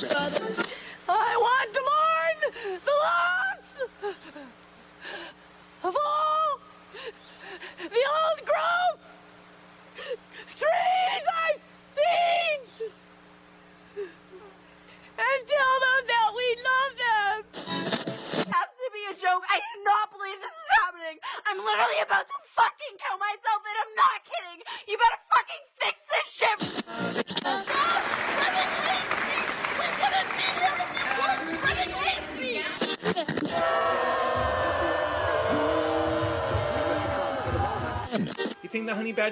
I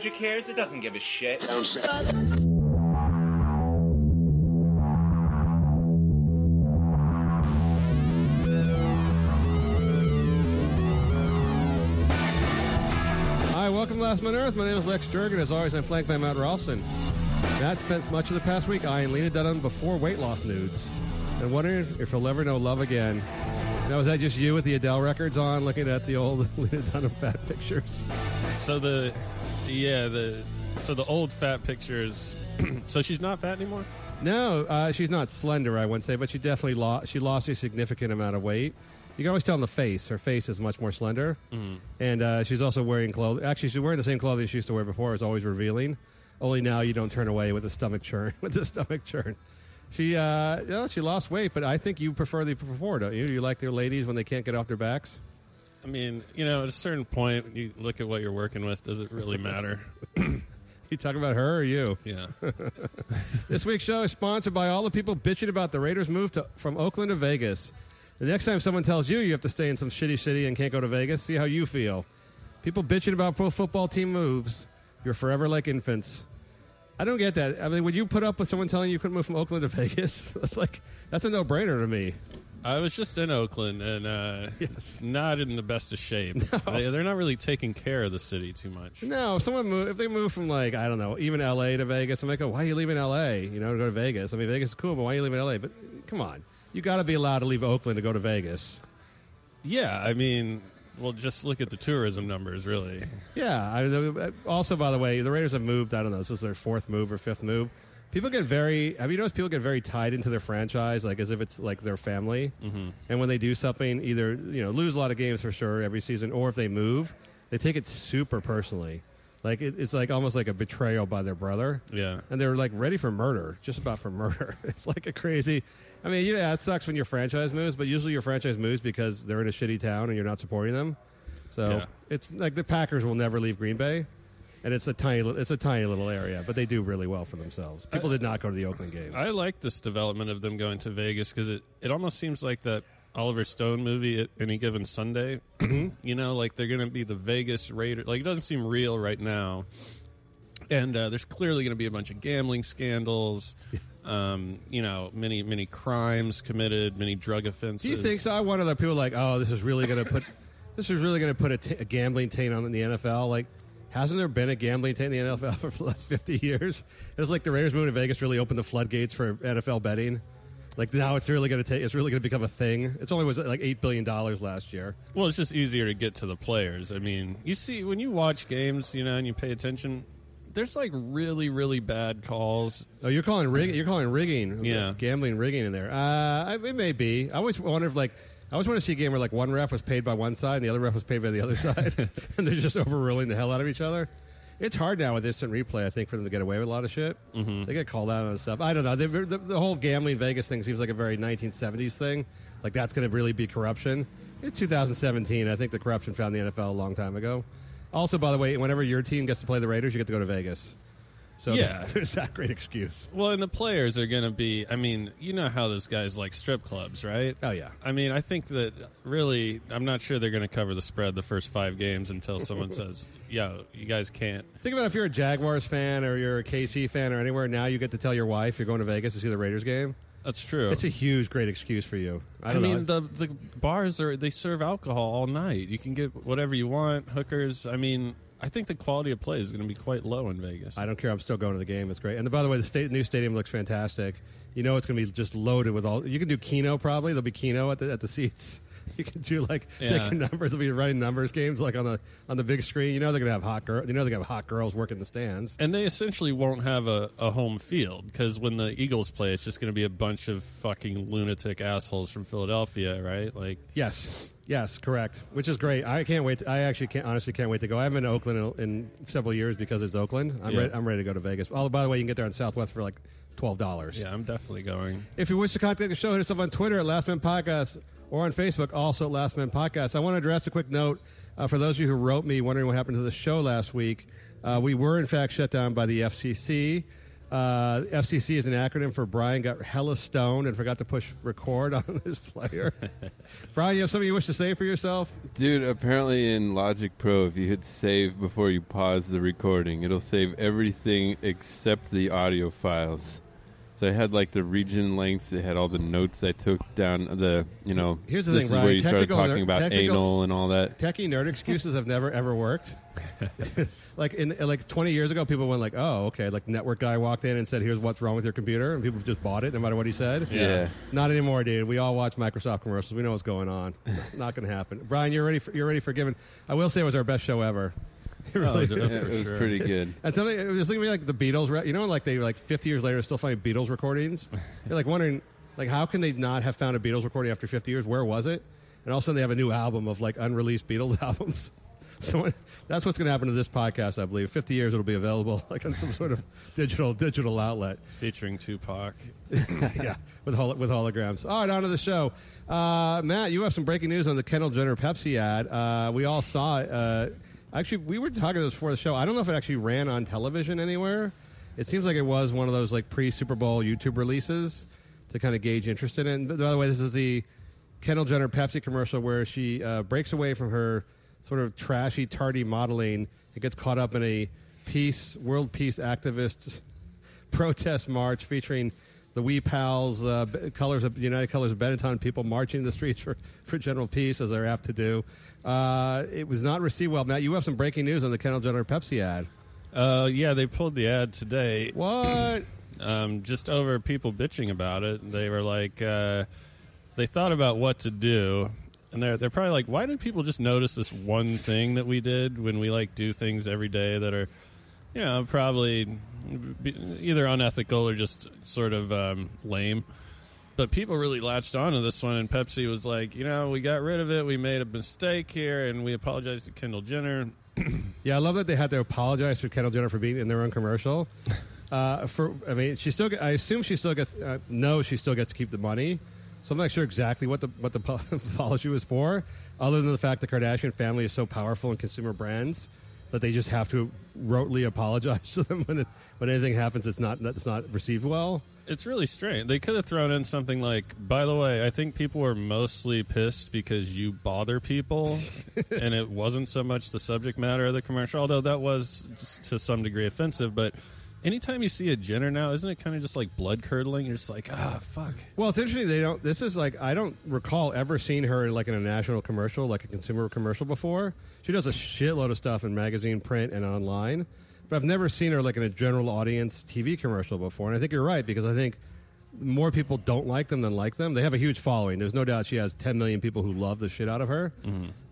badger cares? It doesn't give a shit. Hi, welcome to Last Man on Earth. My name is Lex Jurgen. As always, I'm flanked by Matt Ralston. Matt spent much of the past week eyeing Lena Dunham before weight loss nudes and wondering if he'll ever know love again. Now, was that just you with the Adele records on, looking at the old Lena Dunham fat pictures? So the yeah the so the old fat pictures. so she's not fat anymore. No, uh, she's not slender, I wouldn't say, but she definitely lost. She lost a significant amount of weight. You can always tell in the face. Her face is much more slender, and uh, she's also wearing clothes. Actually, she's wearing the same clothing she used to wear before. It's always revealing. Only now you don't turn away with a stomach churn. with the stomach churn, she uh, you know, she lost weight, but I think you prefer the before, don't you? You like the ladies when they can't get off their backs. I mean, you know, at a certain point, when you look at what you're working with. Does it really matter? You talking about her or you? yeah. This week's show is sponsored by all the people bitching about the Raiders' move to, from Oakland to Vegas. The next time someone tells you you have to stay in some shitty city and can't go to Vegas, see how you feel. People bitching about pro football team moves. You're forever like infants. I don't get that. I mean, would you put up with someone telling you you couldn't move from Oakland to Vegas? That's like that's a no-brainer to me. I was just in Oakland and uh, Yes. not in the best of shape. They, they're not really taking care of the city too much. No, if someone move, if they move from like I don't know, even L.A. to Vegas, I'm like, oh, why are you leaving L.A. You know, to go to Vegas? I mean, Vegas is cool, but why are you leaving L.A.? But come on, you got to be allowed to leave Oakland to go to Vegas. Yeah, I mean, well, just look at the tourism numbers, really. Yeah. I, also, by the way, the Raiders have moved. I don't know. This is their fourth move or fifth move. People get very. Have you noticed people get very tied into their franchise, like as if it's like their family? Mm-hmm. And when they do something, either you know lose a lot of games for sure every season, or if they move, they take it super personally. Like it, it's like almost like a betrayal by their brother. Yeah. And they're like ready for murder, just about for murder. It's like a crazy. I mean, yeah, it sucks when your franchise moves, but usually your franchise moves because they're in a shitty town and you're not supporting them. So Yeah. it's like the Packers will never leave Green Bay, and it's a tiny, it's a tiny little area, but they do really well for themselves. People did not go to the Oakland games. I like this development of them going to Vegas because it, it almost seems like that Oliver Stone movie at any given Sunday. you know, like they're going to be the Vegas Raiders. Like it doesn't seem real right now. And uh, there's clearly going to be a bunch of gambling scandals. Um, you know, many many crimes committed, many drug offenses. do you think so? I wonder that people are like, oh, this is really going to put, this is really going to put a, t- a gambling taint on in the NFL. Like, hasn't there been a gambling taint in the NFL for the last fifty years? It's like the Raiders moving to Vegas really opened the floodgates for NFL betting. Like now, it's really going to take. It's really going to become a thing. It's only was like eight billion dollars last year. Well, it's just easier to get to the players. I mean, you see, when you watch games, you know, and you pay attention, there's like really, really bad calls. Oh, you're calling rig- You're calling rigging. Yeah. gambling rigging in there. Uh, it may be. I always wonder if like I always want to see a game where like one ref was paid by one side and the other ref was paid by the other side, and they're just overruling the hell out of each other. It's hard now with instant replay. I think for them to get away with a lot of shit. Mm-hmm. They get called out on stuff. I don't know. The, the whole gambling Vegas thing seems like a very 1970s thing. Like that's going to really be corruption. It's 2017. I think the corruption found the NFL a long time ago. Also, by the way, whenever your team gets to play the Raiders, you get to go to Vegas. So Yeah. there's that great excuse. Well, and the players are going to be. I mean, you know how those guys like strip clubs, right? Oh, yeah. I mean, I think that really, I'm not sure they're going to cover the spread the first five games until someone says, "Yo, you guys can't." Think about if you're a Jaguars fan or you're a KC fan or anywhere. Now you get to tell your wife you're going to Vegas to see the Raiders game. That's true. It's a huge, great excuse for you. I I don't mean, know. the the bars are they serve alcohol all night. You can get whatever you want, hookers. I mean, I think the quality of play is going to be quite low in Vegas. I don't care. I'm still going to the game. It's great. And by the way, the state, new stadium looks fantastic. You know, it's going to be just loaded with all. You can do Keno probably. There'll be Keno at the at the seats. you can do like Yeah. numbers. They'll be running numbers games like on the on the big screen. You know they're gonna have hot girl. You know they're gonna have hot girls working the stands. And they essentially won't have a, a home field because when the Eagles play, it's just going to be a bunch of fucking lunatic assholes from Philadelphia, right? Like, Yes, yes, correct. Which is great. I can't wait. I actually can't honestly can't wait to go. I haven't been to Oakland in, in several years because it's Oakland. I'm Yeah. ready, I'm ready to go to Vegas. Oh, by the way, you can get there on Southwest for like twelve dollars. yeah, I'm definitely going. If you wish to contact the show, hit us up on Twitter at Last Man Podcast or on Facebook, also at Last Man Podcast. I want to address a quick note uh, for those of you who wrote me wondering what happened to the show last week. Uh, we were, in fact, shut down by the FCC. Uh, FCC is an acronym for Brian got hella stoned and forgot to push record on his player. Brian, you have something you wish to say for yourself? Dude, apparently in Logic Pro, if you hit save before you pause the recording, it'll save everything except the audio files. So I had like the region lengths. It had all the notes I took down. The you know, Here's the this thing, is Brian, where you started technical- talking about technical- anal and all that. Techie nerd excuses have never ever worked. like in like 20 years ago, people went like, "Oh, okay." Like network guy walked in and said, "Here's what's wrong with your computer," and people just bought it no matter what he said. Yeah. Not anymore, dude. We all watch Microsoft commercials. We know what's going on. Not going to happen. Brian, you're ready. For, you're ready for giving. I will say it was our best show ever. It really dude. Yeah, it was sure. pretty good. and something it was thinking like the Beatles, re- you know, like they like 50 years later still finding Beatles recordings. You're like wondering, like, how can they not have found a Beatles recording after 50 years? Where was it? And all of a sudden they have a new album of like unreleased Beatles albums. So that's what's going to happen to this podcast, I believe. 50 years it'll be available like on some sort of digital digital outlet. Featuring Tupac. yeah, with hol- with holograms. All right, on to the show. Uh, Matt, you have some breaking news on the Kendall Jenner Pepsi ad. Uh, we all saw it. Uh, actually, we were talking this before the show. I don't know if it actually ran on television anywhere. It seems like it was one of those like pre Super Bowl YouTube releases to kind of gauge interest in it. And by the way, this is the Kendall Jenner Pepsi commercial where she uh, breaks away from her sort of trashy, tardy modeling and gets caught up in a peace, world peace activists protest march featuring the Wee Pals, uh, colors of United Colors of Benetton people marching in the streets for, for general peace, as they're apt to do. Uh, it was not received well. Matt, you have some breaking news on the Kendall Jenner Pepsi ad. Uh, yeah, they pulled the ad today. What? um, just over people bitching about it. They were like, uh, they thought about what to do, and they're they're probably like, why did people just notice this one thing that we did when we like do things every day that are, you know, probably either unethical or just sort of um, lame. But people really latched on to this one, and Pepsi was like, you know, we got rid of it. We made a mistake here, and we apologize to Kendall Jenner. Yeah, I love that they had to apologize to Kendall Jenner for being in their own commercial. Uh, for I mean, she still. I assume she still gets. Uh, no, she still gets to keep the money. So I'm not sure exactly what the what the apology was for, other than the fact the Kardashian family is so powerful in consumer brands that they just have to rotely apologize to them when it, when anything happens that's not that's not received well. It's really strange. They could have thrown in something like, by the way, I think people were mostly pissed because you bother people, and it wasn't so much the subject matter of the commercial, although that was to some degree offensive. But anytime you see a Jenner now, isn't it kind of just like blood curdling? You're just like, ah, fuck. Well, it's interesting. They don't. This is like I don't recall ever seeing her like in a national commercial, like a consumer commercial before. She does a shitload of stuff in magazine, print, and online, but I've never seen her like in a general audience TV commercial before. And I think you're right because I think more people don't like them than like them. They have a huge following. There's no doubt she has 10 million people who love the shit out of her,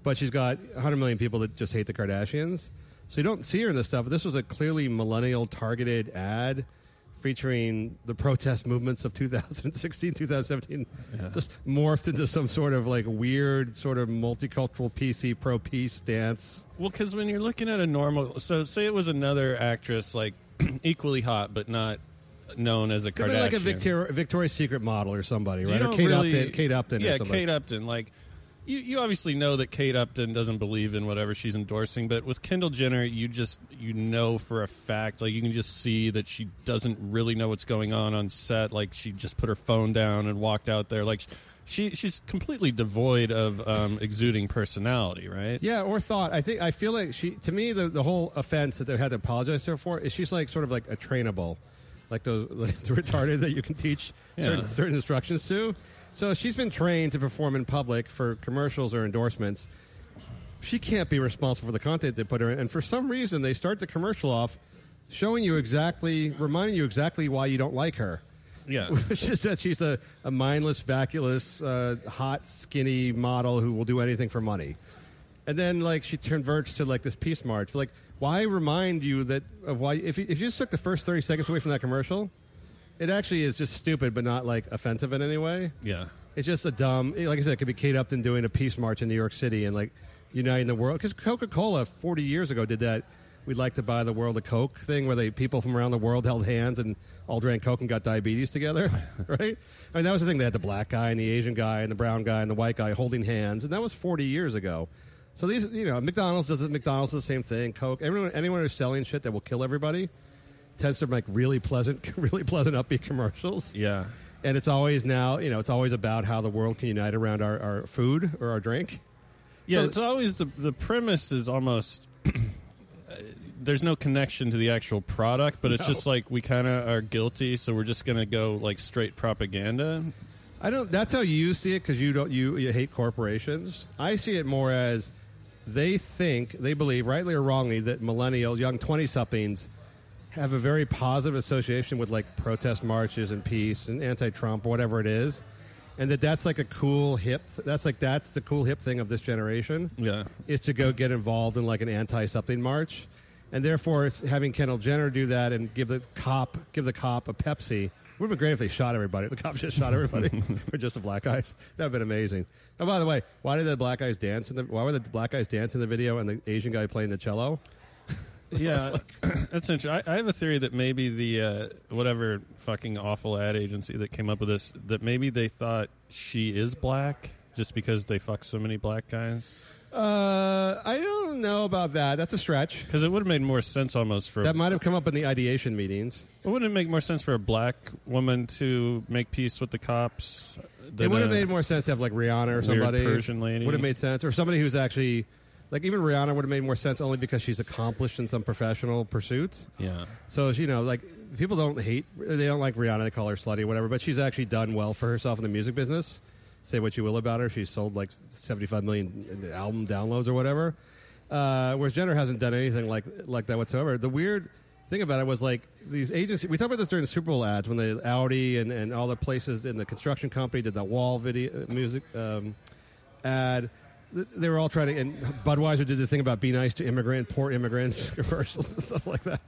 but she's got 100 million people that just hate the Kardashians. So you don't see her in this stuff. But this was a clearly millennial targeted ad featuring the protest movements of 2016, 2017, just morphed into some sort of like weird, sort of multicultural PC pro peace stance. Well, because when you're looking at a normal, so say it was another actress like equally hot but not known as a Kardashian. like a Victoria, Victoria's Secret model or somebody, right? Or Kate really- Upton. Kate Upton. Yeah. Kate Upton. Like, you, you obviously know that Kate Upton doesn't believe in whatever she's endorsing, but with Kendall Jenner, you just you know for a fact, like you can just see that she doesn't really know what's going on on set. Like she just put her phone down and walked out there. Like she she's completely devoid of um, exuding personality, right? Yeah, or thought. I think I feel like she. To me, the the whole offense that they had to apologize to her for is she's like sort of like a trainable, like those like the retarded that you can teach certain, certain instructions to. So she's been trained to perform in public for commercials or endorsements. She can't be responsible for the content they put her in, and for some reason they start the commercial off showing you exactly, reminding you exactly why you don't like her. Yeah. which is that she's a, a mindless, vacuous, uh, hot, skinny model who will do anything for money. And then, like, she converts to like this peace march. Like, why remind you that of why? If you, if you just took the first thirty seconds away from that commercial, it actually is just stupid, but not like offensive in any way. Yeah. It's just a dumb, like I said, it could be Kate Upton doing a peace march in New York City and like uniting the world. Because Coca Cola 40 years ago did that. We'd like to buy the world a Coke thing where they people from around the world held hands and all drank Coke and got diabetes together, right? I mean, that was the thing. They had the black guy and the Asian guy and the brown guy and the white guy holding hands, and that was 40 years ago. So these, you know, McDonald's does it. McDonald's does the same thing. Coke, everyone, anyone who's selling shit that will kill everybody tends to make really pleasant, really pleasant, upbeat commercials Yeah. and it's always now you know it's always about how the world can unite around our, our food or our drink Yeah, So- it's always the the premise is almost uh, there's no connection to the actual product, but it's No. just like we kind of are guilty, so we're just gonna go like straight propaganda. i don't that's how you see it because you don't you, you hate corporations i see it more as they think they believe rightly or wrongly that millennials young 20 somethings have a very positive association with like protest marches and peace and anti-trump whatever it is and that that's like a cool hip that's like that's the cool hip thing of this generation Yeah, is to go get involved in like an anti something march, and therefore having Kendall Jenner do that and give the cop give the cop a Pepsi. Would have been great if they shot everybody. The cops just shot everybody, or just the black guys. That would have been amazing. Oh, by the way, why did the black guys dance in the? Why were the black guys dance in the video and the Asian guy playing the cello? yeah, that's interesting. I, I have a theory that maybe the uh, whatever fucking awful ad agency that came up with this that maybe they thought she is black just because they fuck so many black guys. Uh, I don't know about that. That's a stretch. Because it would have made more sense almost for That might have come up in the ideation meetings. Wouldn't it make more sense for a black woman to make peace with the cops? It would have made more sense to have like Rihanna or somebody. Persian lady. Would have made sense, or somebody who's actually like even Rihanna would have made more sense only because she's accomplished in some professional pursuits. Yeah. So you know, like people don't hate, they don't like Rihanna. They call her slutty, whatever. But she's actually done well for herself in the music business. Say what you will about her, she's sold like seventy-five million album downloads or whatever. Uh, whereas Jenner hasn't done anything like like that whatsoever. The weird thing about it was like these agencies. We talked about this during the Super Bowl ads when the Audi and, and all the places in the construction company did that wall video uh, music um, ad. Th- They were all trying to, and Budweiser did the thing about be nice to immigrant, poor immigrants commercials and stuff like that.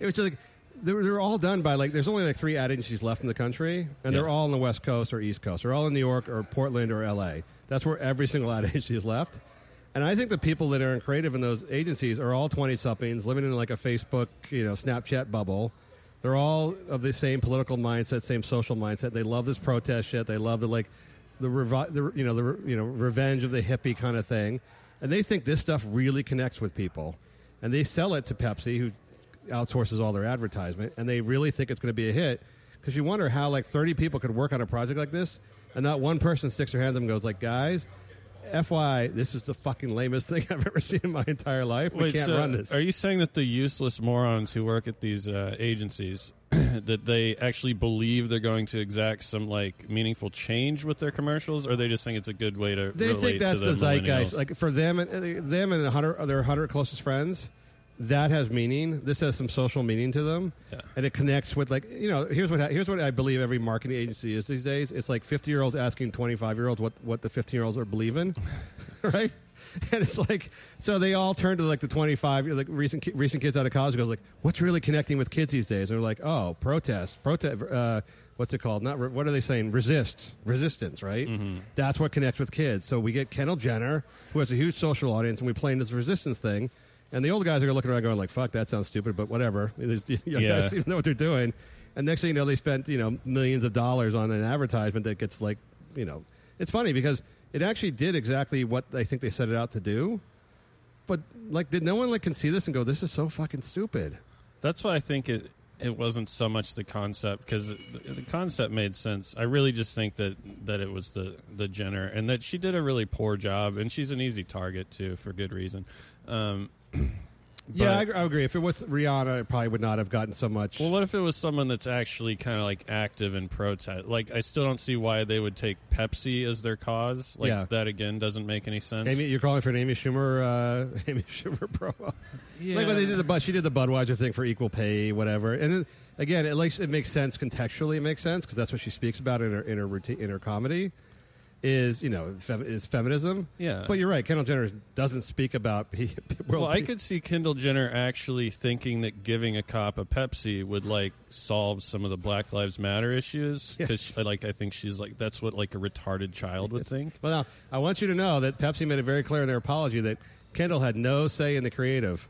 It was just like they were, they were all done by like. There's only like three ad agencies left in the country, and they're all on the West Coast or East Coast. They're all in New York or Portland or L.A. That's where every single ad agency is left. And I think the people that are in creative in those agencies are all twenty somethings living in like a Facebook, you know, Snapchat bubble. They're all of the same political mindset, same social mindset. They love this protest shit. They love the like the, revi- the you know the you know revenge of the hippie kind of thing, and they think this stuff really connects with people, and they sell it to Pepsi, who outsources all their advertisement, and they really think it's going to be a hit. Because you wonder how like thirty people could work on a project like this, and not one person sticks their hands up and goes like, guys. FY, this is the fucking lamest thing I've ever seen in my entire life. We can't so run this. Are you saying that the useless morons who work at these uh, agencies that they actually believe they're going to exact some like meaningful change with their commercials, or they just think it's a good way to They relate think that's the, the zeitgeist. Like for them, and them and the hundred, their hundred closest friends, that has meaning. This has some social meaning to them, Yeah. and it connects with like you know. Here's what ha- here's what I believe every marketing agency is these days. It's like fifty year olds asking twenty five year olds what what the fifteen year olds are believing, right? And it's like so they all turn to like the twenty five like recent ki- recent kids out of college goes like what's really connecting with kids these days? And they're like oh protest protest. Uh, what's it called? Not re- what are they saying? Resist resistance, right? That's what connects with kids. So we get Kendall Jenner who has a huge social audience, and we play in this resistance thing. And the old guys are looking around going like, "Fuck, that sounds stupid," but whatever. These young Yeah. guys to know what they're doing. And next thing you know, they spent you know millions of dollars on an advertisement that gets like, you know, it's funny because it actually did exactly what I think they set it out to do. But like, did no one like can see this and go, "This is so fucking stupid"? That's why I think it it wasn't so much the concept because the, concept made sense. I really just think that that it was the the Jenner and that she did a really poor job, and she's an easy target too for good reason. Um, Yeah, I, I agree. If it was Rihanna, it probably would not have gotten so much. Well, what if it was someone that's actually kind of like active in protest? Like, I still don't see why they would take Pepsi as their cause. Like, Yeah. that again doesn't make any sense. Amy, you're calling for an Amy Schumer, uh, Amy Schumer promo. Like when they did the, Bud- she did the Budweiser thing for equal pay, whatever. And then again, it likes it makes sense contextually. It makes sense because that's what she speaks about in her in her routine, in her comedy. Is you know fem, is feminism? Yeah. But you're right. Kendall Jenner doesn't speak about. pe- world well, I could see Kendall Jenner actually thinking that giving a cop a Pepsi would like solve some of the Black Lives Matter issues because, Yes. like, I think she's like that's what like a retarded child would think. Well, now I want you to know that Pepsi made it very clear in their apology that Kendall had no say in the creative.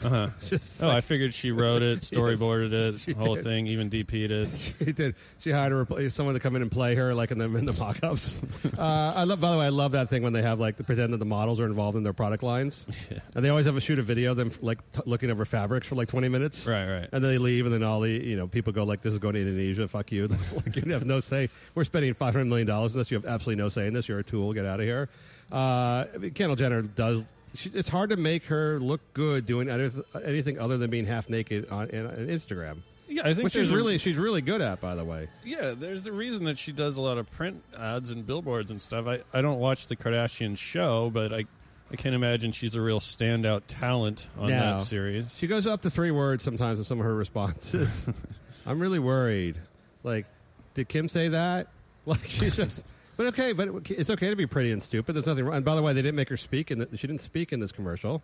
Uh huh. Just Oh, I figured she wrote it, storyboarded she it, whole did. thing, even DP'd it. She did. She hired a repl- someone to come in and play her, like in the in the mock-ups. uh, I love. By the way, I love that thing when they have like the pretend that the models are involved in their product lines, and they always have a shoot a video of them like t- looking over fabrics for like twenty minutes. Right, right. And then they leave, and then all the you know people go like, "This is going to Indonesia. Fuck you." Like you have no say. We're spending five hundred million dollars in this. You have absolutely no say in this. You're a tool. Get out of here. Uh, Kendall Jenner does. She, it's hard to make her look good doing other, anything other than being half naked on, on Instagram. Yeah, I think Which she's really she's really good at, by the way. Yeah, there's a reason that she does a lot of print ads and billboards and stuff. I, I don't watch the Kardashian show, but I I can't imagine she's a real standout talent on No. that series. She goes up to three words sometimes in some of her responses. I'm really worried. Like, did Kim say that? Like, she's just. But okay, but it's okay to be pretty and stupid. There's nothing wrong. And by the way, they didn't make her speak, and she didn't speak in this commercial,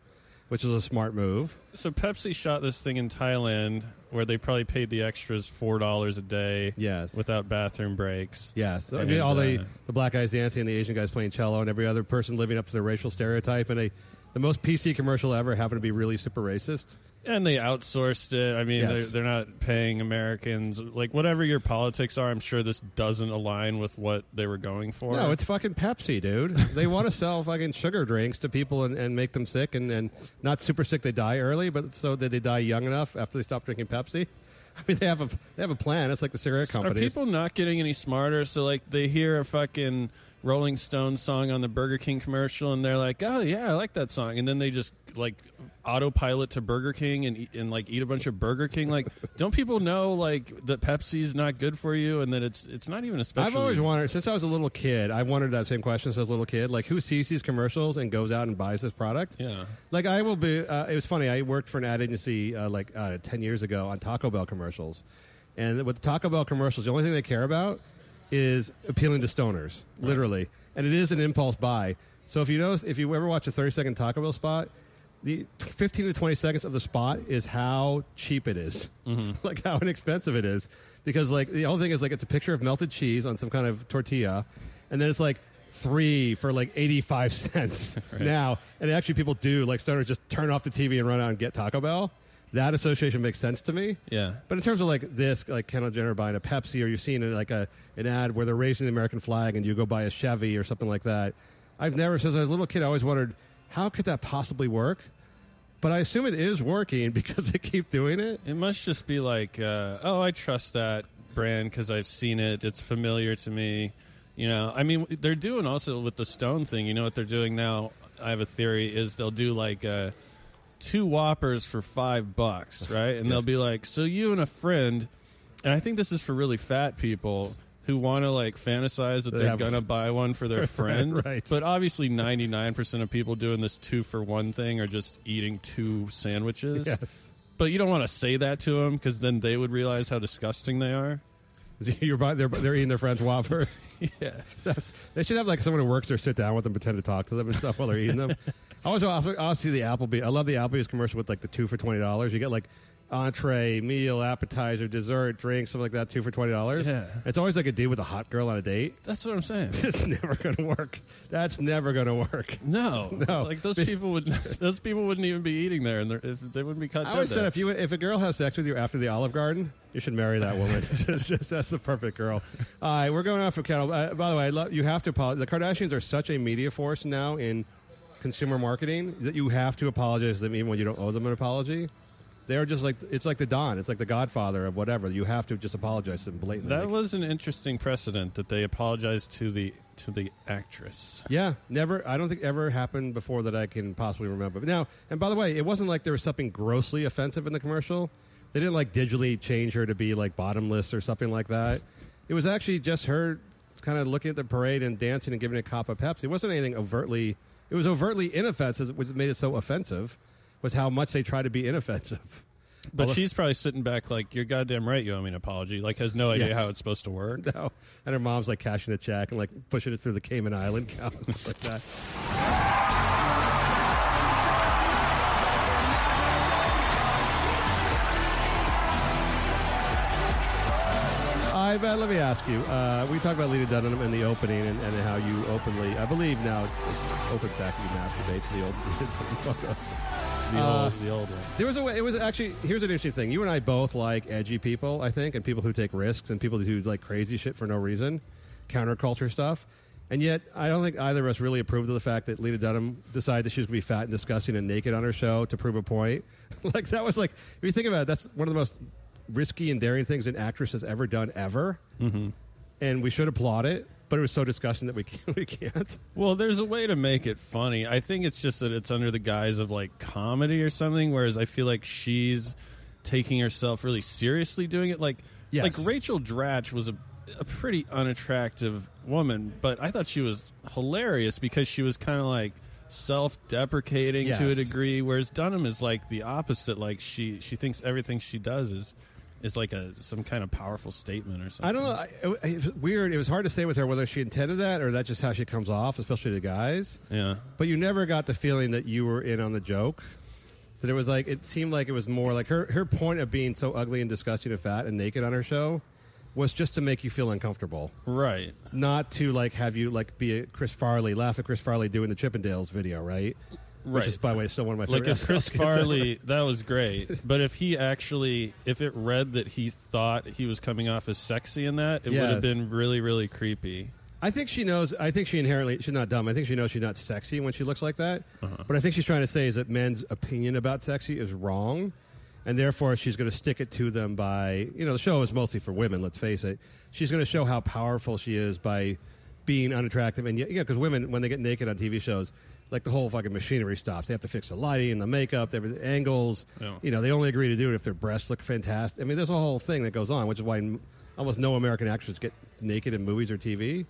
which is a smart move. So Pepsi shot this thing in Thailand where they probably paid the extras four dollars a day. Yes. without bathroom breaks. Yes, I And, mean, all the uh, the black guys dancing, and the Asian guys playing cello, and every other person living up to their racial stereotype. And a the most PC commercial ever happened to be really super racist. And they outsourced it. I mean, Yes. they're, they're not paying Americans. Like, whatever your politics are, I'm sure this doesn't align with what they were going for. No, it's fucking Pepsi, dude. they want to sell fucking sugar drinks to people and, and make them sick and, and not super sick. They die early, but so that they die young enough after they stop drinking Pepsi. I mean, they have a they have a plan. It's like the cigarette companies. Are people not getting any smarter? So, like, they hear a fucking Rolling Stones song on the Burger King commercial, and they're like, "Oh yeah, I like that song," and then they just like autopilot to Burger King and eat, and like eat a bunch of Burger King. Like, don't people know like that Pepsi's not good for you, and that it's it's not even especially. I've always wondered since I was a little kid. I wondered that same question as a little kid. Like, who sees these commercials and goes out and buys this product? Yeah. Like, I will be. Uh, it was funny. I worked for an ad agency uh, like uh, ten years ago on Taco Bell commercials, and with Taco Bell commercials, the only thing they care about is appealing to stoners, literally. And it is an impulse buy. So if you notice, if you ever watch a thirty second Taco Bell spot. The 15 to 20 seconds of the spot is how cheap it is. Mm-hmm. like how inexpensive it is because like the whole thing is like it's a picture of melted cheese on some kind of tortilla and then it's like three for like 85 cents now and actually people do like stoners just turn off the tv and run out and get taco bell that association makes sense to me Yeah. but in terms of like this like kendall jenner buying a pepsi or you've seen like a an ad where they're raising the american flag and you go buy a chevy or something like that i've never since i was a little kid i always wondered how could that possibly work but i assume it is working because they keep doing it It must just be like, uh, oh, I trust that brand because I've seen it. It's familiar to me. You know, I mean, they're doing also with the Stone thing. You know what they're doing now? I have a theory is they'll do like uh, two Whoppers for five bucks, right? And they'll be like, so you and a friend, and I think this is for really fat people who want to like fantasize that They they're gonna buy one for their friend, right. But obviously, ninety nine percent of people doing this two for one thing are just eating two sandwiches. yes But you don't want to say that to them because then they would realize how disgusting they are. You're buying, they're, they're eating their friend's Whopper. Yeah. That's, they should have like someone who works there sit down with them, pretend to talk to them and stuff while they're eating them. I always also, I always see the Applebee. I love the Applebee's commercial with like the two for twenty dollars. You get like entree, meal, appetizer, dessert, drink, something like that, two for twenty dollars. Yeah. it's always like a dude with a hot girl on a date. That's what I'm saying. It's never going to work. That's never going to work. No, No. Like those people would, those people wouldn't even be eating there, and if they wouldn't be cut I always said if you if a girl has sex with you after the Olive Garden, you should marry that woman. just, just that's the perfect girl. All right, we're going off of Kendall. Uh, by the way, I love, you have to apologize. The Kardashians are such a media force now in consumer marketing that you have to apologize to them even when you don't owe them an apology. They're just like it's like the Don. It's like the Godfather of whatever. You have to just apologize to them blatantly. That was an interesting precedent that they apologized to the to the actress. yeah, never. I don't think ever happened before that I can possibly remember. Now, and by the way, it wasn't like there was something grossly offensive in the commercial. They didn't like digitally change her to be like bottomless or something like that. It was actually just her kind of looking at the parade and dancing and giving a cop a Pepsi. It wasn't anything overtly. It was overtly inoffensive, which made it so offensive. Was how much they tried to be inoffensive. But Although- she's probably sitting back like, "You're goddamn right. You owe me an apology." Like, has no idea Yes. how it's supposed to work. No. And her mom's like cashing the check and like pushing it through the Cayman Island stuff like that. Bet, let me ask you. Uh, we talked about Lena Dunham in the opening and, and how you openly, I believe now it's, it's open fact you masturbate to the old photos. The Uh, old, the old ones. There was a way. It was actually. Here's an interesting thing. You and I both like edgy people, I think, and people who take risks and people who do like crazy shit for no reason, counterculture stuff. And yet, I don't think either of us really approved of the fact that Lena Dunham decided that she was going to be fat and disgusting and naked on her show to prove a point. like that was like, if you think about it, that's one of the most risky and daring things an actress has ever done ever. Mm-hmm. And we should applaud it, but it was so disgusting that we can't, we can't. Well, there's a way to make it funny. I think it's just that it's under the guise of like comedy or something. Whereas I feel like she's taking herself really seriously doing it. Like, Yes. like Rachel Dratch was a, a pretty unattractive woman, but I thought she was hilarious because she was kind of like self-deprecating to a degree. Whereas Dunham is like the opposite. Like she she thinks everything she does is is like a some kind of powerful statement or something. I don't know. I, it, it was weird. It was hard to say with her whether she intended that or that's just how she comes off, especially to guys. Yeah. But you never got the feeling that you were in on the joke. That it was like it seemed like it was more like her her point of being so ugly and disgusting and fat and naked on her show was just to make you feel uncomfortable, Right. not to like have you like be a Chris Farley, laugh at Chris Farley doing the Chippendales video, right? Which Right. is by the way still one of my like favorite. if Chris Farley, that was great. But if he actually, if it read that he thought he was coming off as sexy in that, it would have been really, really creepy. I think she knows. I think she inherently she's not dumb. I think she knows she's not sexy when she looks like that. Uh-huh. But I think she's trying to say is that men's opinion about sexy is wrong, and therefore she's going to stick it to them by you know the show is mostly for women. Let's face it. She's going to show how powerful she is by being unattractive, and yeah, because women when they get naked on TV shows. Like the whole fucking machinery stops. They have to fix the lighting and the makeup, the angles. Yeah. You know, they only agree to do it if their breasts look fantastic. I mean, there's a whole thing that goes on, which is why almost no American actors get naked in movies or TV.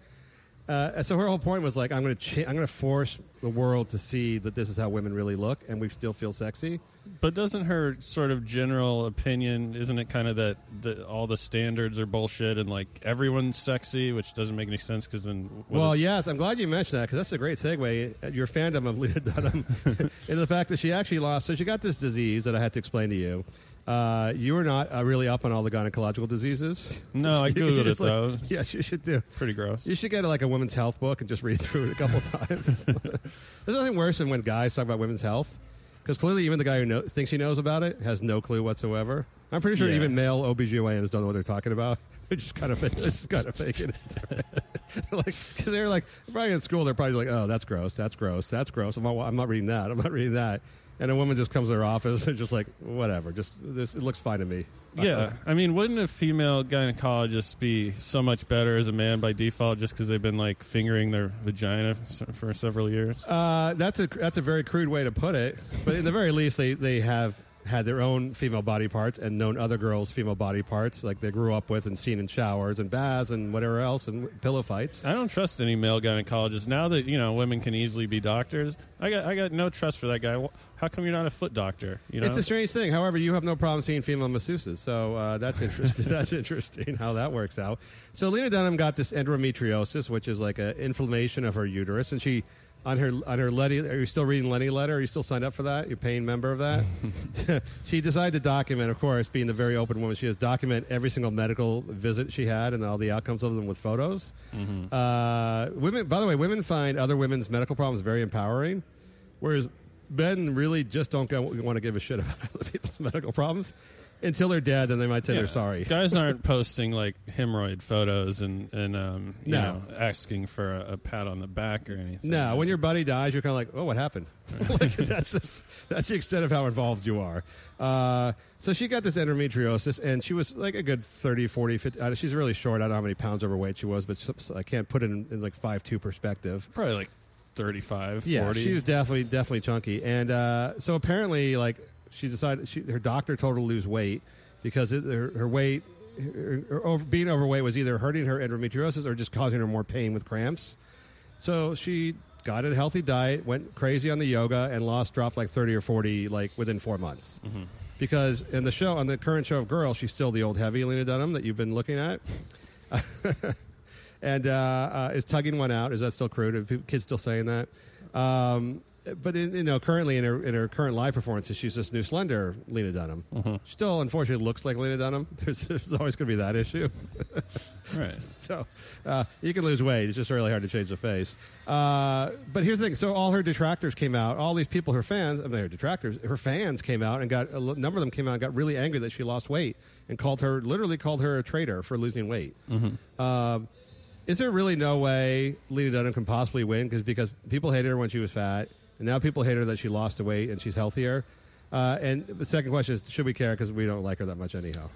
Uh, so her whole point was like, I'm going to I'm going to force the world to see that this is how women really look, and we still feel sexy. But doesn't her sort of general opinion, isn't it kind of that the, all the standards are bullshit and like everyone's sexy, which doesn't make any sense because then. well, yes, I'm glad you mentioned that because that's a great segue. uh, Your fandom of Lena Dunham into the fact that she actually lost. So she got this disease that I had to explain to you. Uh, you are not uh, really up on all the gynecological diseases. No, I You Googled it, just, like- though. Yes, you should do. pretty gross. You should get like a women's health book and just read through it a couple times. There's nothing worse than when guys talk about women's health, because clearly even the guy who know, thinks he knows about it has no clue whatsoever. I'm pretty sure Yeah. even male OBGYNs don't know what they're talking about. They're just kind of they're just kind of faking it. like because they're like probably in school they're probably like oh that's gross that's gross that's gross I'm not, I'm not reading that I'm not reading that and a woman just comes to their office and just like whatever just this it looks fine to me Yeah, I mean, wouldn't a female gynecologist be so much better as a man by default just because they've been like fingering their vagina for several years? Uh, that's a that's a very crude way to put it, but in the very least, they they have had their own female body parts and known other girls' female body parts, like they grew up with and seen in showers and baths and whatever else and pillow fights. I don't trust any male gynecologist now that you know women can easily be doctors. I got I got no trust for that guy. How come you're not a foot doctor? You know, It's a strange thing. However, you have no problem seeing female masseuses, so uh, that's interesting. that's interesting how that works out. So Lena Dunham got this endometriosis, which is like an inflammation of her uterus, and she on her on her Lenny. Are you still reading Lenny letter? Are you still signed up for that? You're a paying member of that. she decided to document, of course, being the very open woman she is, document every single medical visit she had and all the outcomes of them with photos. Uh, women, by the way, women find other women's medical problems very empowering, whereas men really just don't go, want to give a shit about other people's medical problems. Until they're dead, then they might say Yeah. they're sorry. Guys aren't posting like hemorrhoid photos and and um, you No. know asking for a, a pat on the back or anything. No, when your buddy dies, you're kind of like, oh, what happened? like, that's just, that's the extent of how involved you are. Uh, so she got this endometriosis, and she was like a good 30, 40, 50. Uh, she's really short. I don't know how many pounds overweight she was, but I can't put it in, in like five two perspective. probably like 35, Yeah, 40. she was definitely definitely chunky, and uh, so apparently, like she decided, she, her doctor told her to lose weight because it, her, her weight, her, her over, being overweight was either hurting her endometriosis or just causing her more pain with cramps. So she got a healthy diet, went crazy on the yoga, and lost dropped like thirty or forty like within four months. Because in the show, on the current show of Girls, she's still the old heavy Lena Dunham that you've been looking at. and uh, uh, is tugging one out. Is that still crude? Are people- kids still saying that? Um, but in, you know, currently in her in her current live performances, she's this new slender Lena Dunham. She still, unfortunately, looks like Lena Dunham. There's, there's always going to be that issue. right. So uh, you can lose weight. It's just really hard to change the face. Uh, but here's the thing. So all her detractors came out. All these people, her fans, I mean, her detractors, her fans came out and got a number of them came out and got really angry that she lost weight and called her, literally called her a traitor for losing weight. Um, is there really no way Lena Dunham can possibly win? Because because people hated her when she was fat, and now people hate her that she lost the weight and she's healthier. Uh, and the second question is, should we care? Because we don't like her that much anyhow.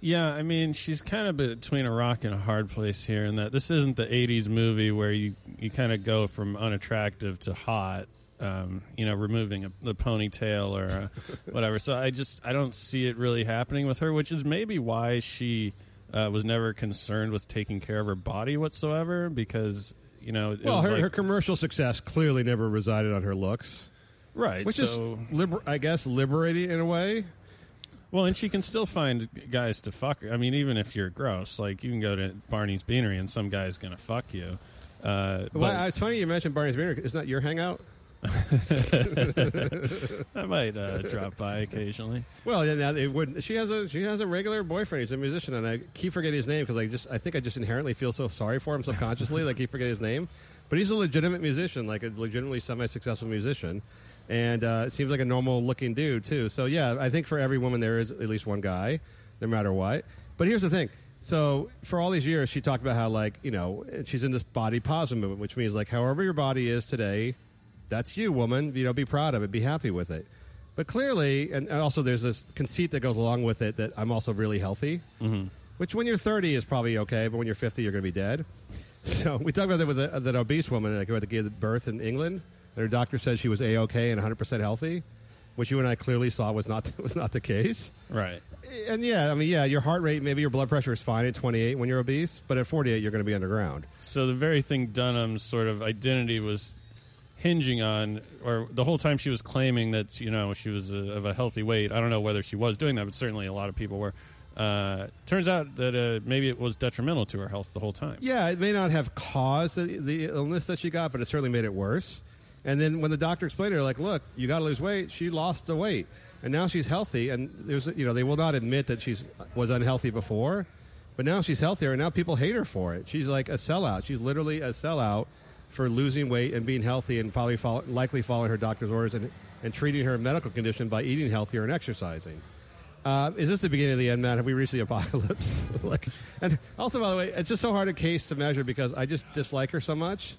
Yeah, I mean, she's kind of between a rock and a hard place here in that this isn't the 80s movie where you, you kind of go from unattractive to hot, um, you know, removing a, the ponytail or uh, whatever. So I just, I don't see it really happening with her, which is maybe why she uh, was never concerned with taking care of her body whatsoever because, you know, it Well, was her, like, her commercial success clearly never resided on her looks, right. which so, is, liber- I guess, liberating in a way. Well, and she can still find guys to fuck. I mean, even if you're gross, like you can go to Barney's Beanery and some guy's gonna fuck you. Uh, but Well, it's funny you mentioned Barney's Beanery. Isn't that your hangout? I might uh, drop by occasionally. Well, yeah, now it would. She has a she has a regular boyfriend. He's a musician, and I keep forgetting his name because I just I think I just inherently feel so sorry for him subconsciously. like I keep forgetting his name, but he's a legitimate musician, like a legitimately semi successful musician, and uh, it seems like a normal looking dude too. So yeah, I think for every woman there is at least one guy, no matter what. But here's the thing. So for all these years, she talked about how like you know she's in this body positive movement, which means like however your body is today, that's you, woman. You know, be proud of it, be happy with it. But clearly, and also there's this conceit that goes along with it that I'm also really healthy, mm-hmm. which when you're 30 is probably okay, but when you're 50, you're going to be dead. So we talked about that with that obese woman that had to give birth in England. And her doctor said she was a okay and 100 percent healthy, which you and I clearly saw was not was not the case. Right. And yeah, I mean, yeah, your heart rate, maybe your blood pressure is fine at 28 when you're obese, but at 48 you're going to be underground. So the very thing Dunham's sort of identity was hinging on, or the whole time she was claiming that you know she was a, of a healthy weight. I don't know whether she was doing that, but certainly a lot of people were. Uh, turns out that uh, maybe it was detrimental to her health the whole time. Yeah, it may not have caused the, illness that she got, but it certainly made it worse. And then when the doctor explained her, like, look, you got to lose weight, she lost the weight, and now she's healthy. And there's, you know, they will not admit that she's was unhealthy before, but now she's healthier, and now people hate her for it. She's like a sellout. She's literally a sellout for losing weight and being healthy, and probably follow, likely following her doctor's orders and and treating her medical condition by eating healthier and exercising. Uh, is this the beginning of the end, Matt? Have we reached the apocalypse? like, and also, by the way, it's just so hard a case to measure because I just dislike her so much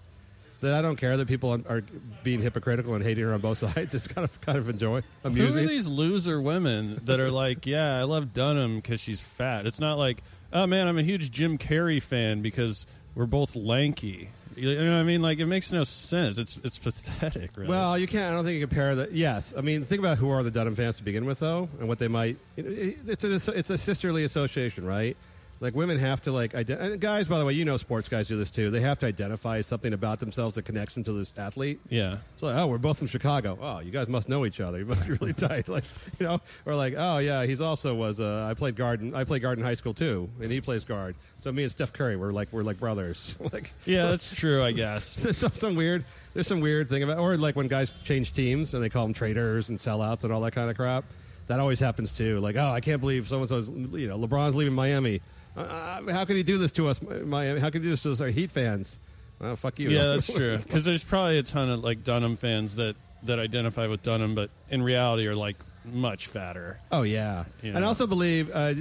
that I don't care that people are being hypocritical and hating her on both sides. It's kind of kind of enjoy Who are these loser women that are like, yeah, I love Dunham because she's fat? It's not like, oh man, I'm a huge Jim Carrey fan because we're both lanky. You know what I mean? Like, it makes no sense. It's it's pathetic. Really. Well, you can't. I don't think you can compare that. Yes, I mean, think about who are the Dunham fans to begin with, though, and what they might. it- it- It's a it's a sisterly association, right? Like women have to like ident- and guys. By the way, you know, sports guys do this too. They have to identify something about themselves that connects them to this athlete. yeah. It's like, oh, we're both from Chicago. Oh, you guys must know each other. You must be really tight. Like, you know, or like, oh yeah, he's also was. Uh, I played guard. In, I played guard in high school too, and he plays guard. So me and Steph Curry, we're like we're like brothers. like, Yeah, that's true, I guess. there's some, some weird. There's some weird thing about, or like when guys change teams and they call them traitors and sellouts and all that kind of crap. That always happens too. Like, oh, I can't believe so and so's. You know, LeBron's leaving Miami. Uh, how can he do this to us, Miami? How can he do this to us, our Heat fans? Well, fuck you. Yeah, that's true. Because there's probably a ton of like Dunham fans that that identify with Dunham, but in reality are like much fatter. Oh yeah, You and I also believe uh,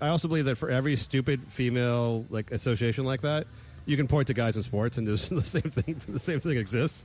I also believe that for every stupid female like association like that, you can point to guys in sports, and there's the same thing. The same thing exists.